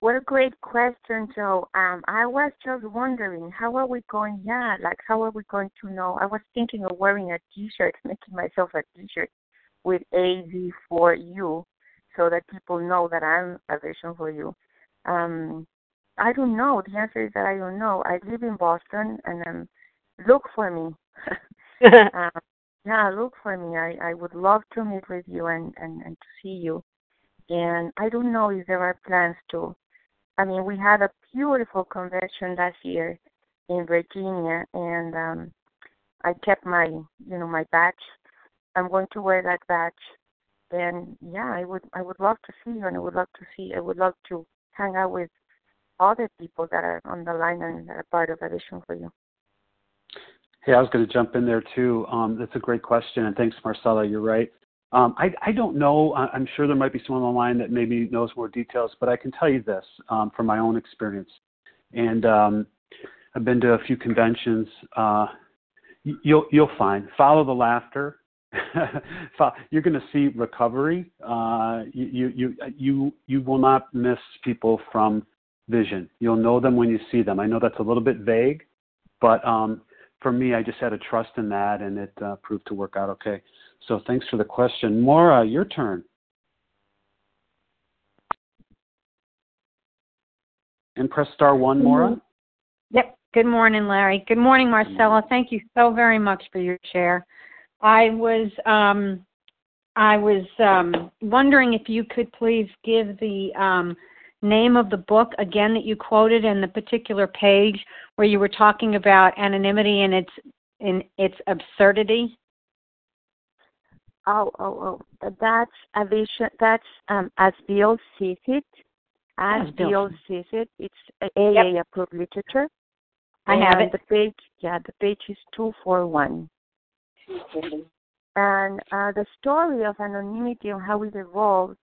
What a great question, Joe. Um, I was just wondering, how are we going? Yeah, like how are we going to know? I was thinking of wearing a T-shirt, making myself a T-shirt with AV for you, so that people know that I'm a vision for you. Um, I don't know. The answer is that I don't know. I live in Boston, and um, look for me. uh, yeah, look for me. I I would love to meet with you and and and to see you. And I don't know if there are plans to I mean, we had a beautiful convention last year in Virginia, and um, I kept my, you know, my badge. I'm going to wear that badge, and yeah, I would, I would love to see you, and I would love to see, I would love to hang out with other people that are on the line and that are part of a vision for you. Hey, I was going to jump in there too. Um, that's a great question, and thanks, Marcela. You're right. Um, I, I, don't know. I'm sure there might be someone online that maybe knows more details, but I can tell you this um, from my own experience. And um, I've been to a few conventions. Uh, you'll you'll find follow the laughter. You're going to see recovery. Uh, you you you you will not miss people from vision. You'll know them when you see them. I know that's a little bit vague, but um, for me, I just had a trust in that, and it uh, proved to work out okay. So thanks for the question, Maura. Your turn. And press star one, Maura. Yep. Good morning, Larry. Good morning, Marcela. Thank you so very much for your share. I was um, I was um, wondering if you could please give the um, name of the book again that you quoted and the particular page where you were talking about anonymity and its in its absurdity. Oh, oh, oh! That's a vision. That's um, as Bill sees it. As, as Bill sees it, it's AA yep. approved literature. I have it. The page, yeah, the page is two four one. And uh, the story of anonymity and how it evolved,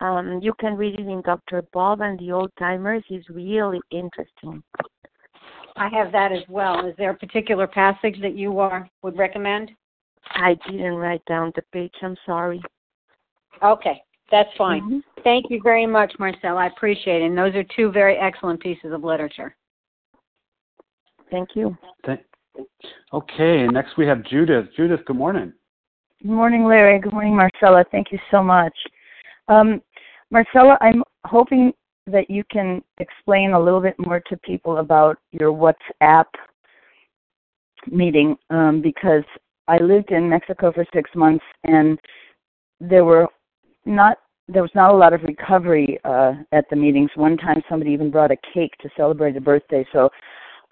um, you can read it in Dr. Bob and the Old Timers. is really interesting. I have that as well. Is there a particular passage that you are, would recommend? I didn't write down the page. I'm sorry. Okay, that's fine. Mm-hmm. Thank you very much, Marcel. I appreciate it. And those are two very excellent pieces of literature. Thank you. Okay, next we have Judith. Judith, good morning. Good morning, Larry. Good morning, Marcela. Thank you so much. Um, Marcela, I'm hoping that you can explain a little bit more to people about your WhatsApp meeting um, because I lived in Mexico for six months and there were not there was not a lot of recovery uh, at the meetings. One time, somebody even brought a cake to celebrate a birthday. So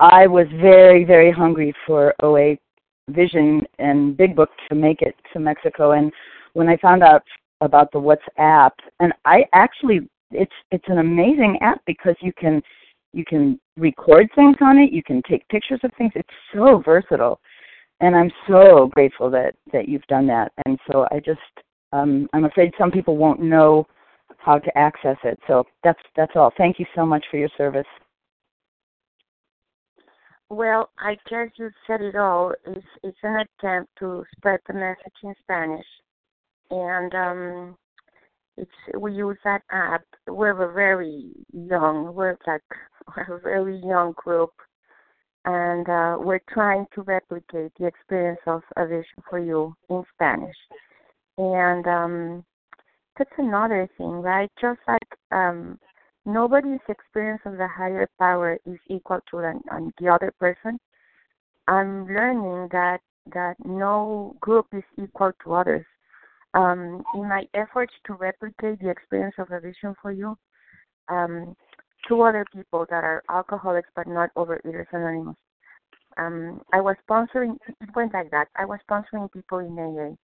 I was very very hungry for OA vision and big book to make it to Mexico. And when I found out about the WhatsApp, and I actually it's it's an amazing app because you can you can record things on it, you can take pictures of things. It's so versatile, and I'm so grateful that that you've done that. And so I just um, I'm afraid some people won't know how to access it. So that's that's all. Thank you so much for your service. Well, I guess you said it all. It's it's an attempt to spread the message in Spanish, and um, it's we use that app. We're a very young. We're like we're a very young group, and uh, we're trying to replicate the experience of A Vision for You in Spanish, and um, that's another thing, right? Just like um, nobody's experience of the higher power is equal to the, the other person. I'm learning that that no group is equal to others. Um, in my efforts to replicate the experience of a vision for you, um, two other people that are alcoholics but not overeaters anonymous. Um, I was sponsoring. It went like that. I was sponsoring people in AA,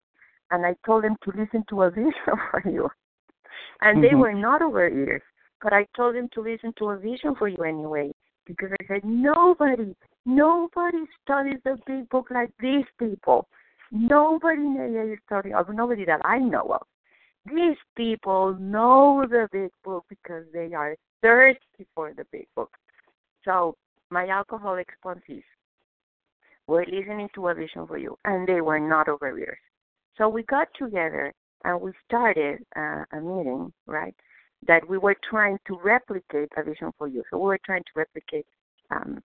and I told them to listen to a vision for you, and mm-hmm. they were not overeaters. But I told them to listen to a vision for you anyway, because I said nobody, nobody studies the big book like these people. Nobody in AA is studying, or nobody that I know of. These people know the big book because they are thirsty for the big book. So my alcoholic sponsees were listening to a vision for you, and they were not overeaters. So we got together and we started uh, a meeting, right? that we were trying to replicate a vision for you. So we were trying to replicate. Um,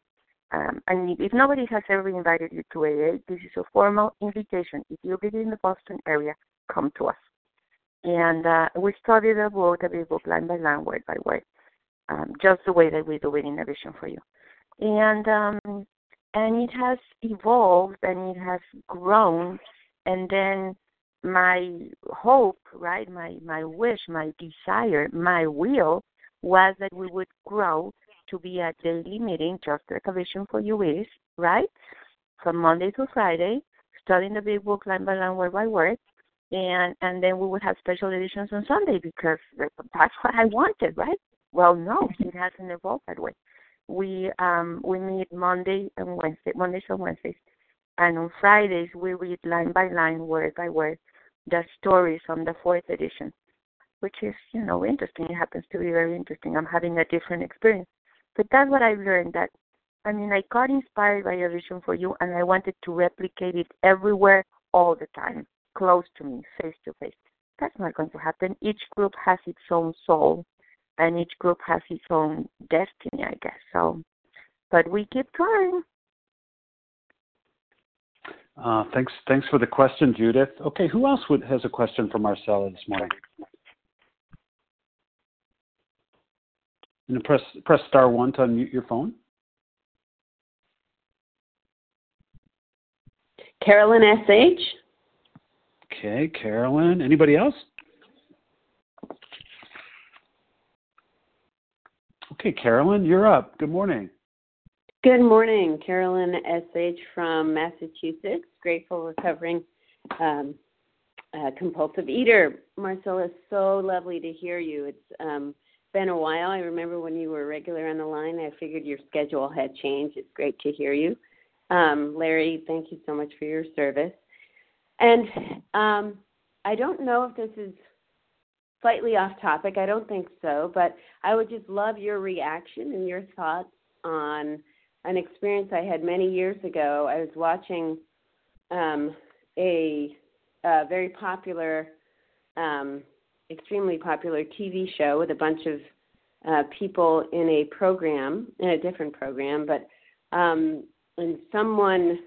um, and if nobody has ever invited you to AA, this is a formal invitation. If you live in the Boston area, come to us. And uh, we studied the book, the big book, line by line, word by word, um, just the way that we do it in vision for you. And um, and it has evolved and it has grown. And then my hope, right, my my wish, my desire, my will was that we would grow to be a daily meeting, just like a vision for you is, right? From Monday to Friday, studying the big book line by line, word by word, and and then we would have special editions on Sunday because that's what I wanted, right? Well, no, it hasn't evolved that way. We um we meet Monday and Wednesday, Mondays and Wednesdays, and on Fridays we read line by line, word by word, the stories from the fourth edition, which is, you know, interesting. It happens to be very interesting. I'm having a different experience. But that's what I've learned that I mean I got inspired by a vision for you and I wanted to replicate it everywhere all the time, close to me, face to face. That's not going to happen. Each group has its own soul and each group has its own destiny, I guess. So, but we keep trying. Uh, thanks, thanks for the question, Judith. Okay, who else would, has a question for Marcela this morning? And press press star one to unmute your phone. Carolyn S.H. Okay, Carolyn. Anybody else? Okay, Carolyn, you're up. Good morning. Good morning, Carolyn S.H. from Massachusetts, grateful recovering um, uh, compulsive eater. Marcela, so lovely to hear you. It's um, been a while. I remember when you were regular on the line, I figured your schedule had changed. It's great to hear you. Um, Larry, thank you so much for your service. And um, I don't know if this is slightly off topic. I don't think so, but I would just love your reaction and your thoughts on an experience I had many years ago. I was watching um, a, a very popular, um, extremely popular TV show with a bunch of uh, people in a program, in a different program, but um, and someone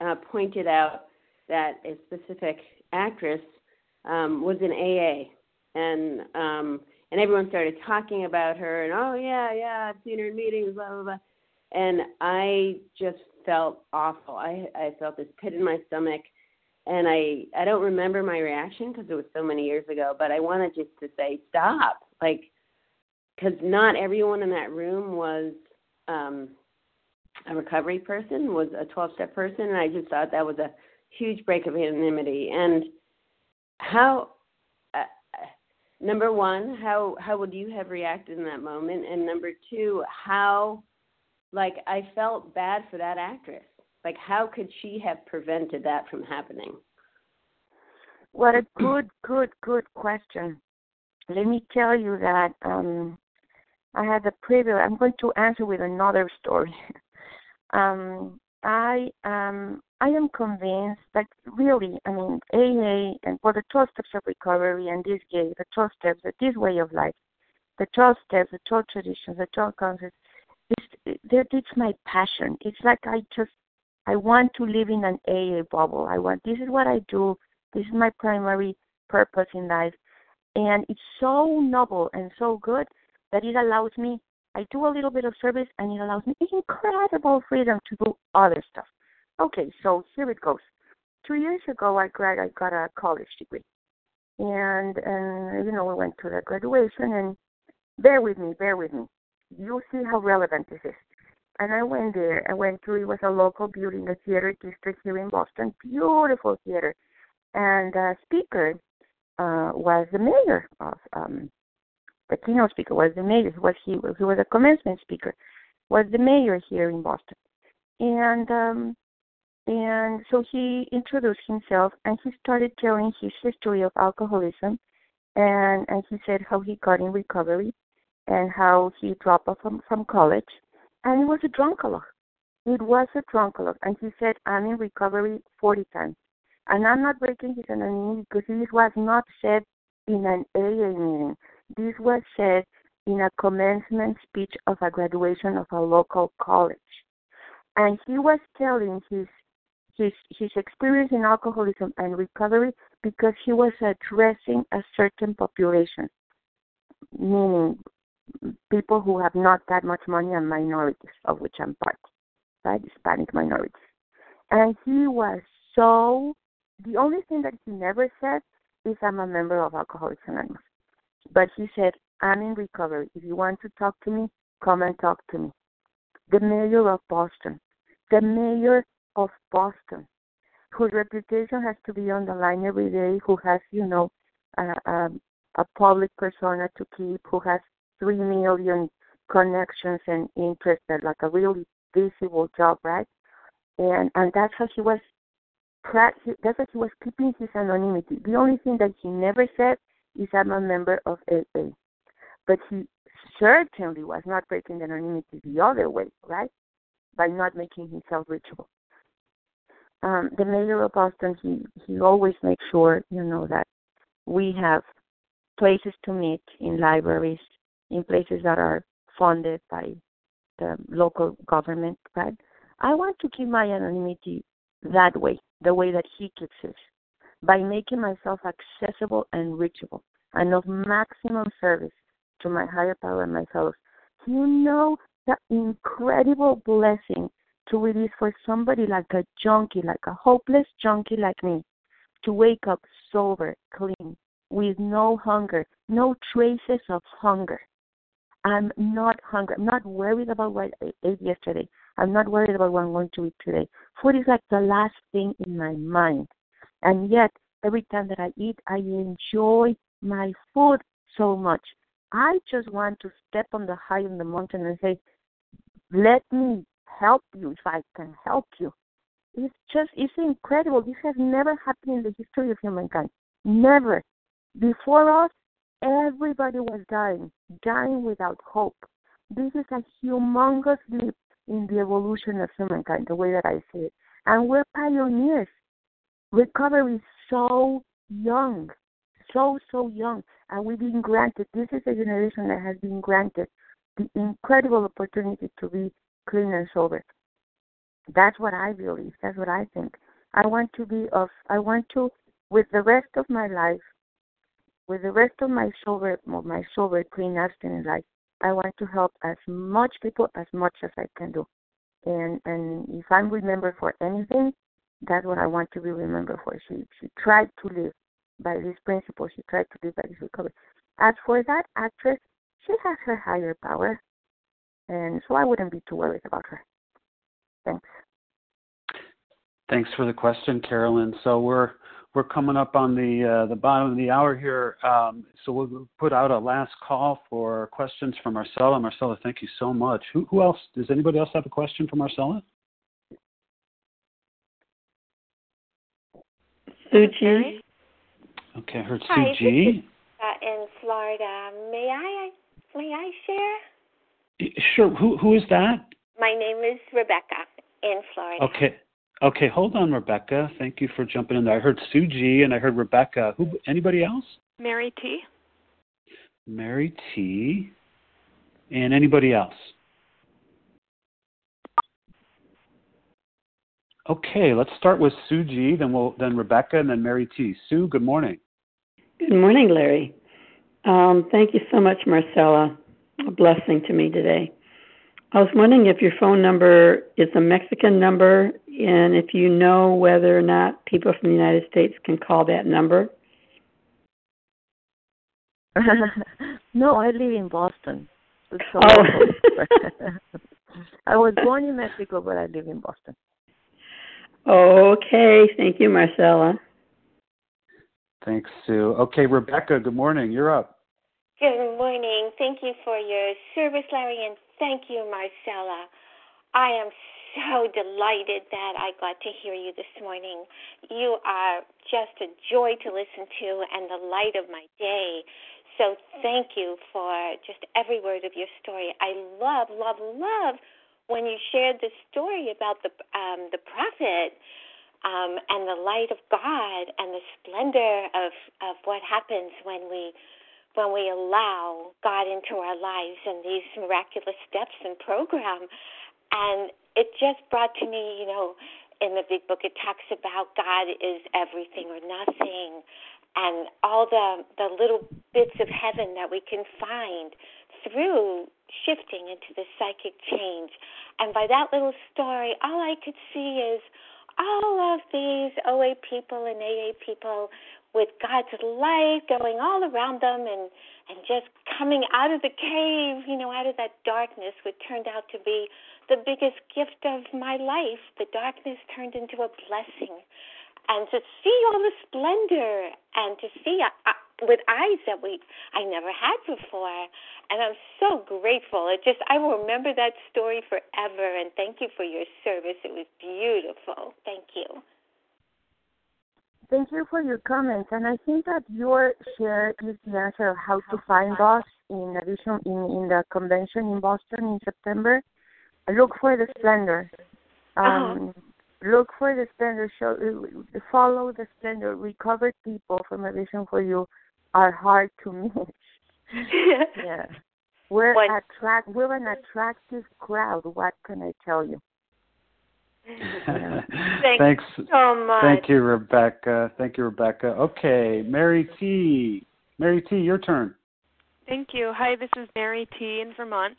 uh, pointed out that a specific actress um, was in AA, and um, and everyone started talking about her, and oh yeah, yeah, I've seen her in meetings, blah blah blah, and I just felt awful. I I felt this pit in my stomach, and I I don't remember my reaction because it was so many years ago, but I wanted just to say stop, like, because not everyone in that room was. um a recovery person, was a 12 step person, and I just thought that was a huge break of anonymity. And how, number one, how how would you have reacted in that moment? And number two, how, like, I felt bad for that actress. Like, how could she have prevented that from happening? What a good, good, good question. Let me tell you that um, I had the privilege. I'm going to answer with another story. um, I um, I am convinced that really, I mean, AA and for the 12 steps of recovery and this gay, the 12 steps, this way of life, the 12 steps, the 12 traditions, the 12 concepts, it's, it's my passion. It's like I just, I want to live in an AA bubble. I want, this is what I do. This is my primary purpose in life. And it's so noble and so good that it allows me I do a little bit of service and it allows me incredible freedom to do other stuff. Okay, so here it goes. Two years ago, I grad I got a college degree, and and you know we went to the graduation and bear with me, bear with me. You'll see how relevant this is. And I went there. I went to it was a local building, the theater district here in Boston, beautiful theater, and the speaker uh, was the mayor of um, the keynote speaker was the mayor. Was he? was He was a commencement speaker. Was the mayor here in Boston, and um, and so he introduced himself and he started telling his history of alcoholism, and and he said how he got in recovery, and how he dropped off from from college, and it was a drunkalogue. It was a drunkalogue, and he said I'm in recovery 40 times, and I'm not breaking his anonymity because this was not said in an AA meeting. This was said in a commencement speech of a graduation of a local college. And he was telling his his his experience in alcoholism and recovery because he was addressing a certain population, meaning people who have not that much money and minorities, of which I'm part, right? Hispanic minorities. And he was so the only thing that he never said is I'm a member of Alcoholics Anonymous. But he said, I'm in recovery. If you want to talk to me, come and talk to me. The mayor of Boston, the mayor of Boston, whose reputation has to be on the line every day, who has, you know, a, a, a public persona to keep, who has three million connections and interests, and like a really visible job, right? And and that's how he was. That's how he was keeping his anonymity. The only thing that he never said is I'm a member of AA. But he certainly was not breaking the anonymity the other way, right? By not making himself reachable. Um, the mayor of Boston, he, he always makes sure, you know, that we have places to meet in libraries, in places that are funded by the local government. But I want to keep my anonymity that way, the way that he keeps his, by making myself accessible and reachable and of maximum service to my higher power and my fellows. You know the incredible blessing to it is for somebody like a junkie, like a hopeless junkie like me, to wake up sober, clean, with no hunger, no traces of hunger. I'm not hungry. I'm not worried about what I ate yesterday. I'm not worried about what I'm going to eat today. Food is like the last thing in my mind. And yet, every time that I eat, I enjoy my food so much. I just want to step on the high on the mountain and say, let me help you if I can help you. It's just, it's incredible. This has never happened in the history of humankind. Never. Before us, everybody was dying, dying without hope. This is a humongous leap in the evolution of humankind, the way that I see it. And we're pioneers. Recovery is so young, so, so young. And we've been granted, this is a generation that has been granted the incredible opportunity to be clean and sober. That's what I believe. That's what I think. I want to be of, I want to, with the rest of my life, with the rest of my sober, my sober, clean, abstinent life, I want to help as much people as much as I can do. And and if I'm remembered for anything, that's what I want to be remembered for. She she tried to live by this principle. She tried to live by this recovery. As for that actress, she has her higher power, and so I wouldn't be too worried about her. Thanks. Thanks for the question, Carolyn. So we're we're coming up on the uh, the bottom of the hour here, um, so we'll put out a last call for questions from Marcela. Marcela, thank you so much. Who, who else? Does anybody else have a question for Marcela? Sue G. Okay, I heard Hi, Sue G. This is, uh, in Florida. May I may I share? Sure. Who who is that? My name is Rebecca in Florida. Okay. Okay, hold on, Rebecca. Thank you for jumping in there. I heard Sue G and I heard Rebecca. Who? Anybody else? Mary T. Mary T. And anybody else? Okay, let's start with Sue G. Then we'll then Rebecca and then Mary T. Sue, good morning. Good morning, Larry. Um, thank you so much, Marcela. A blessing to me today. I was wondering if your phone number is a Mexican number and if you know whether or not people from the United States can call that number. no, I live in Boston. So Oh. I was born in Mexico, but I live in Boston. Okay, thank you, Marcela. Thanks, Sue. Okay, Rebecca, good morning. You're up. Good morning. Thank you for your service, Larry, and thank you, Marcela. I am so delighted that I got to hear you this morning. You are just a joy to listen to and the light of my day. So thank you for just every word of your story. I love, love, love when you shared the story about the um, the prophet um, and the light of God and the splendor of of what happens when we when we allow God into our lives and these miraculous steps and program. And it just brought to me, you know, in the big book it talks about God is everything or nothing and all the the little bits of heaven that we can find through shifting into the psychic change. And by that little story, all I could see is all of these OA people and AA people with God's light going all around them and and just coming out of the cave, you know, out of that darkness, which turned out to be the biggest gift of my life. The darkness turned into a blessing and to see all the splendor and to see uh, uh, with eyes that we I never had before. And I'm so grateful. It just I will remember that story forever. And thank you for your service. It was beautiful. Thank you. Thank you for your comments, and I think that your share is the answer of how to find us. In addition, in, in the convention in Boston in September, look for the splendor. Um, Look for the splendor. Show, follow the splendor. Recovered people from a vision for you are hard to miss. yeah. We're What- attract. We're an attractive crowd. What can I tell you? Thank Thanks. so much. Thank you, Rebecca. Thank you, Rebecca. Okay, Mary T. Mary T, your turn. Thank you. Hi, this is Mary T. in Vermont,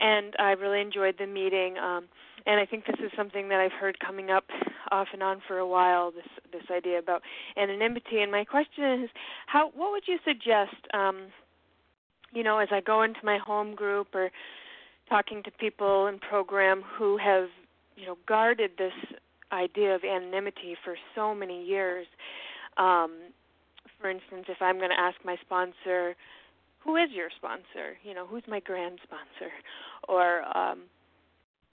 and I really enjoyed the meeting. Um, and I think this is something that I've heard coming up off and on for a while. This this idea about anonymity. And my question is, how what would you suggest? Um, you know, as I go into my home group or talking to people in program who have you know guarded this idea of anonymity for so many years. Um, for instance, if I'm going to ask my sponsor, who is your sponsor? You know, who's my grand sponsor? Or um,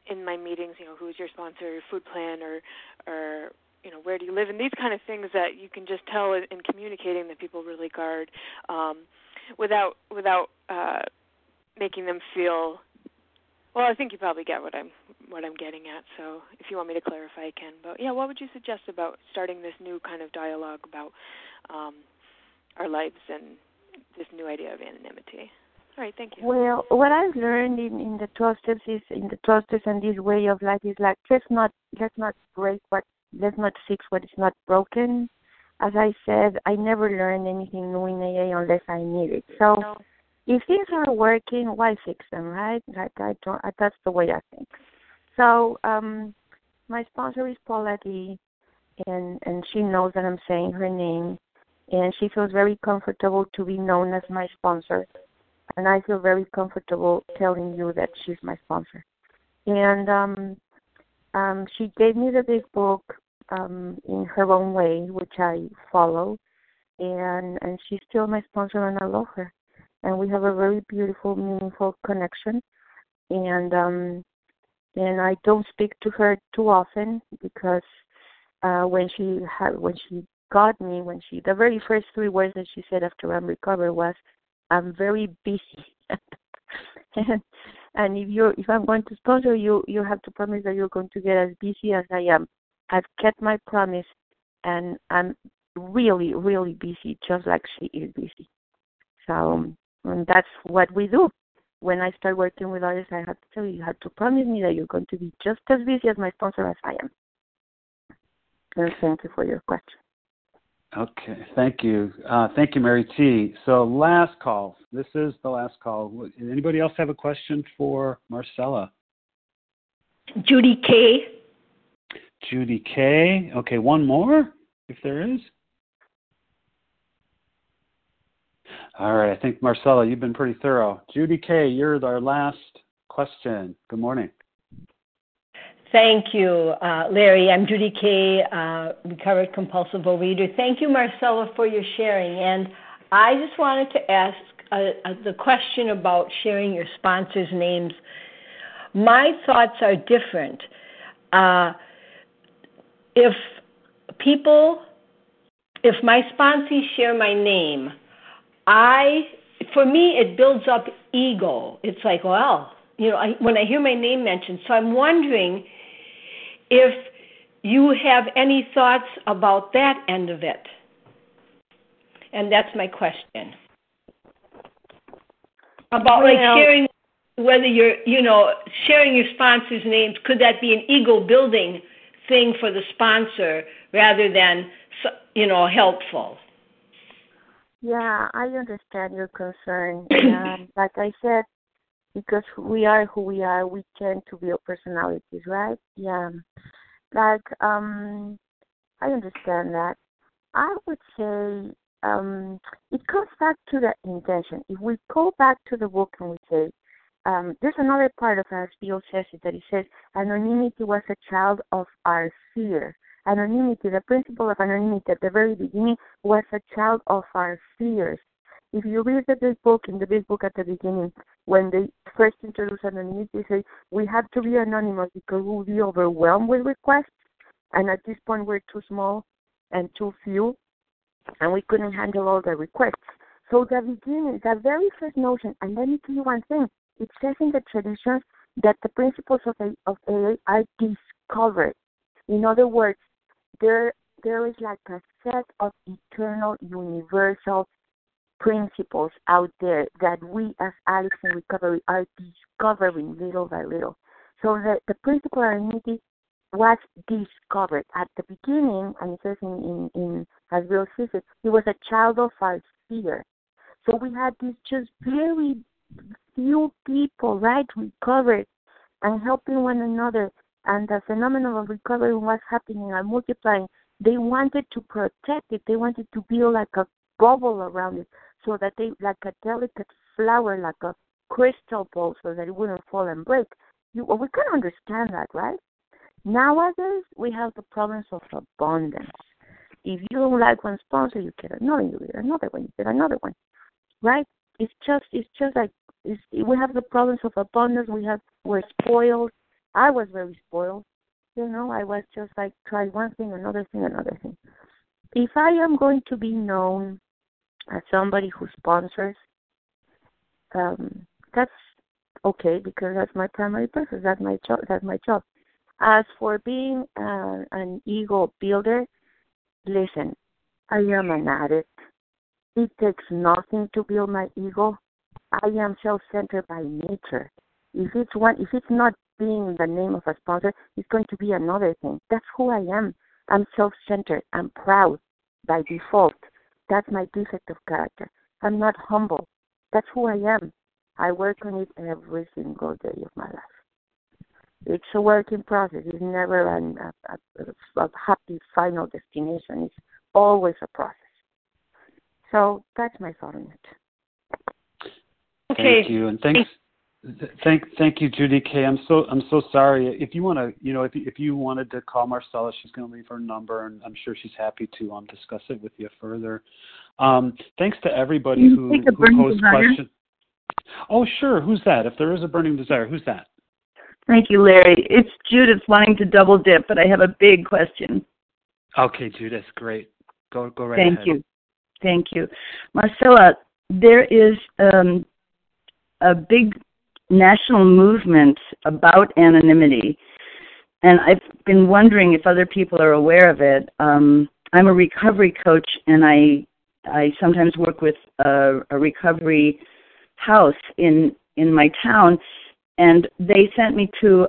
in my meetings, you know, who's your sponsor, your food plan, or or you know, where do you live? And these kind of things that you can just tell in, in communicating that people really guard, um, without without uh, making them feel. Well, I think you probably get what I'm what I'm getting at. So if you want me to clarify, I can. But yeah, what would you suggest about starting this new kind of dialogue about um, our lives and this new idea of anonymity? All right, thank you. Well, what I've learned in, in the 12 steps is in the 12 steps and this way of life is like let's not let's not break what let's not fix what is not broken. As I said, I never learned anything new in AA unless I need it. So No. If things are working, why fix them, right? Like I don't. That's the way I think. So um, my sponsor is Paula D, and and she knows that I'm saying her name, and she feels very comfortable to be known as my sponsor, and I feel very comfortable telling you that she's my sponsor. And um, um, she gave me the big book um, in her own way, which I follow, and and she's still my sponsor, and I love her, and we have a very beautiful, meaningful connection, and um, and I don't speak to her too often because uh, when she had when she got me, when she the very first three words that she said after I'm recovered was, "I'm very busy." and and if you're if I'm going to sponsor you, you have to promise that you're going to get as busy as I am. I've kept my promise, and I'm really really busy, just like she is busy. So and that's what we do. When I start working with others, I have to tell you, you have to promise me that you're going to be just as busy as my sponsor as I am. And thank you for your question. Okay, thank you. Uh, thank you, Mary T. So, last call. This is the last call. Anybody else have a question for Marcela? Judy K. Judy K. Okay, one more, if there is. All right, I think Marcela, you've been pretty thorough. Judy K., you're our last question. Good morning. Thank you, uh, Larry. I'm Judy K., uh, recovered compulsive overeater. Thank you, Marcela, for your sharing. And I just wanted to ask uh, uh, the question about sharing your sponsors' names. My thoughts are different. Uh, if people, if my sponsees share my name, I, for me, it builds up ego. It's like, well, you know, I, when I hear my name mentioned, so I'm wondering if you have any thoughts about that end of it. And that's my question. About like Well- sharing whether you're, you know, sharing your sponsors' names, could that be an ego building thing for the sponsor rather than, you know, helpful? Yeah, I understand your concern. Um, like I said, because we are who we are, we tend to build personalities, right? Yeah. Like, um, I understand that. I would say um, it comes back to the intention. If we go back to the book and we say, um, there's another part of our Spiel says it that it says anonymity was a child of our fear. Anonymity, the principle of anonymity at the very beginning was a child of our fears. If you read the big book, in the big book at the beginning, when they first introduce anonymity, they say we have to be anonymous because we'll be overwhelmed with requests, and at this point we're too small and too few, and we couldn't handle all the requests. So the beginning, the very first notion, and let me tell you one thing, it says in the traditions that the principles of, A- of AA are discovered. In other words, there there is like a set of eternal, universal principles out there that we as addicts in recovery are discovering little by little. So the, the principle of anonymity was discovered at the beginning, and it says in, in, in as Bill says it, was a child of our fear. So we had these just very few people, right, recovered and helping one another. And the phenomenon of recovery was happening and multiplying. They wanted to protect it. They wanted to build like a bubble around it so that they, like a delicate flower, like a crystal ball, so that it wouldn't fall and break. You, well, we can understand that, right? Nowadays, we have the problems of abundance. If you don't like one sponsor, you get another, you get another one, you get another one, right? It's just, it's just like it's, we have the problems of abundance. We have we're spoiled. I was very spoiled. You know, I was just like try one thing, another thing, another thing. If I am going to be known as somebody who sponsors, um, that's okay because that's my primary purpose. That's my job. That's my job. As for being uh, an ego builder, listen, I am an addict. It takes nothing to build my ego. I am self-centered by nature. If it's one, if it's not being the name of a sponsor, is going to be another thing. That's who I am. I'm self-centered. I'm proud by default. That's my defect of character. I'm not humble. That's who I am. I work on it every single day of my life. It's a working process. It's never an, a, a, a happy final destination. It's always a process. So that's my thought on it. Okay. Thank you, and thanks. Thank, thank you, Judy K. I'm so, I'm so sorry. If you want to, you know, if if you wanted to call Marcela, she's going to leave her number, and I'm sure she's happy to um discuss it with you further. Um, thanks to everybody who, who posed questions. Oh, sure. Who's that? If there is a burning desire, who's that? Thank you, Larry. It's Judith wanting to double dip, but I have a big question. Okay, Judith, great. Go go right ahead Thank ahead. you. Thank you. Marcela, there is um, a big national movement about anonymity, and I've been wondering if other people are aware of it. Um, I'm a recovery coach, and I I sometimes work with a, a recovery house in in my town, and they sent me to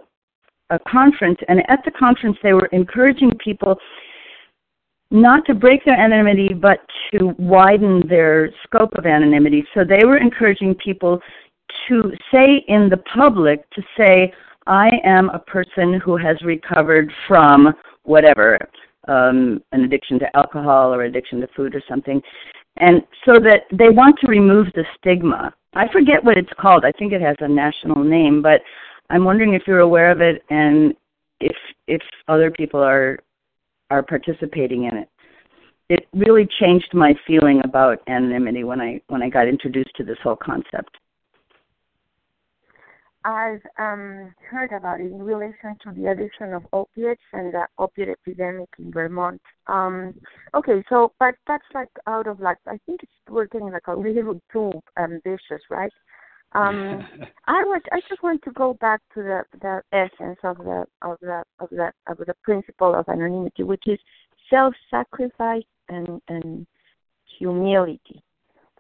a conference and at the conference they were encouraging people not to break their anonymity but to widen their scope of anonymity. So they were encouraging people to say in the public to say i am a person who has recovered from whatever um, an addiction to alcohol or addiction to food or something and so that they want to remove the stigma I forget what it's called. I think it has a national name, but I'm wondering if you're aware of it and if if other people are are participating in it. It really changed my feeling about anonymity when I when I got introduced to this whole concept. I've um, heard about it in relation to the addiction of opiates and the opiate epidemic in Vermont. Um, okay, so but that's like out of like I think it's we're getting like a little too ambitious, right? Um, I was I just want to go back to the the essence of the of the of the of the principle of anonymity, which is self-sacrifice and and humility.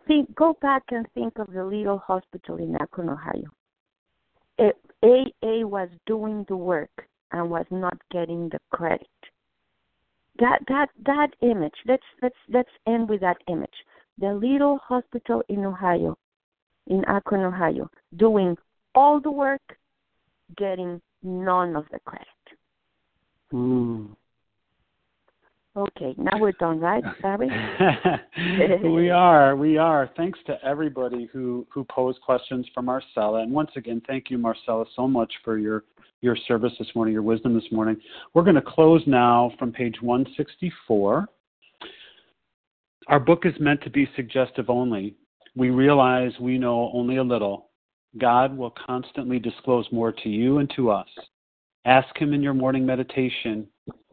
Think, go back and think of the little hospital in Akron, Ohio AA was doing the work and was not getting the credit. That that that image. Let's let's let's end with that image. The little hospital in Ohio, in Akron, Ohio, doing all the work, getting none of the credit. Mm. Okay, now we're done, right, Barry? we are, we are. Thanks to everybody who who posed questions for Marcela, and once again, thank you, Marcela, so much for your your service this morning, your wisdom this morning. We're going to close now from page 164. Our book is meant to be suggestive only. We realize we know only a little. God will constantly disclose more to you and to us. Ask Him in your morning meditation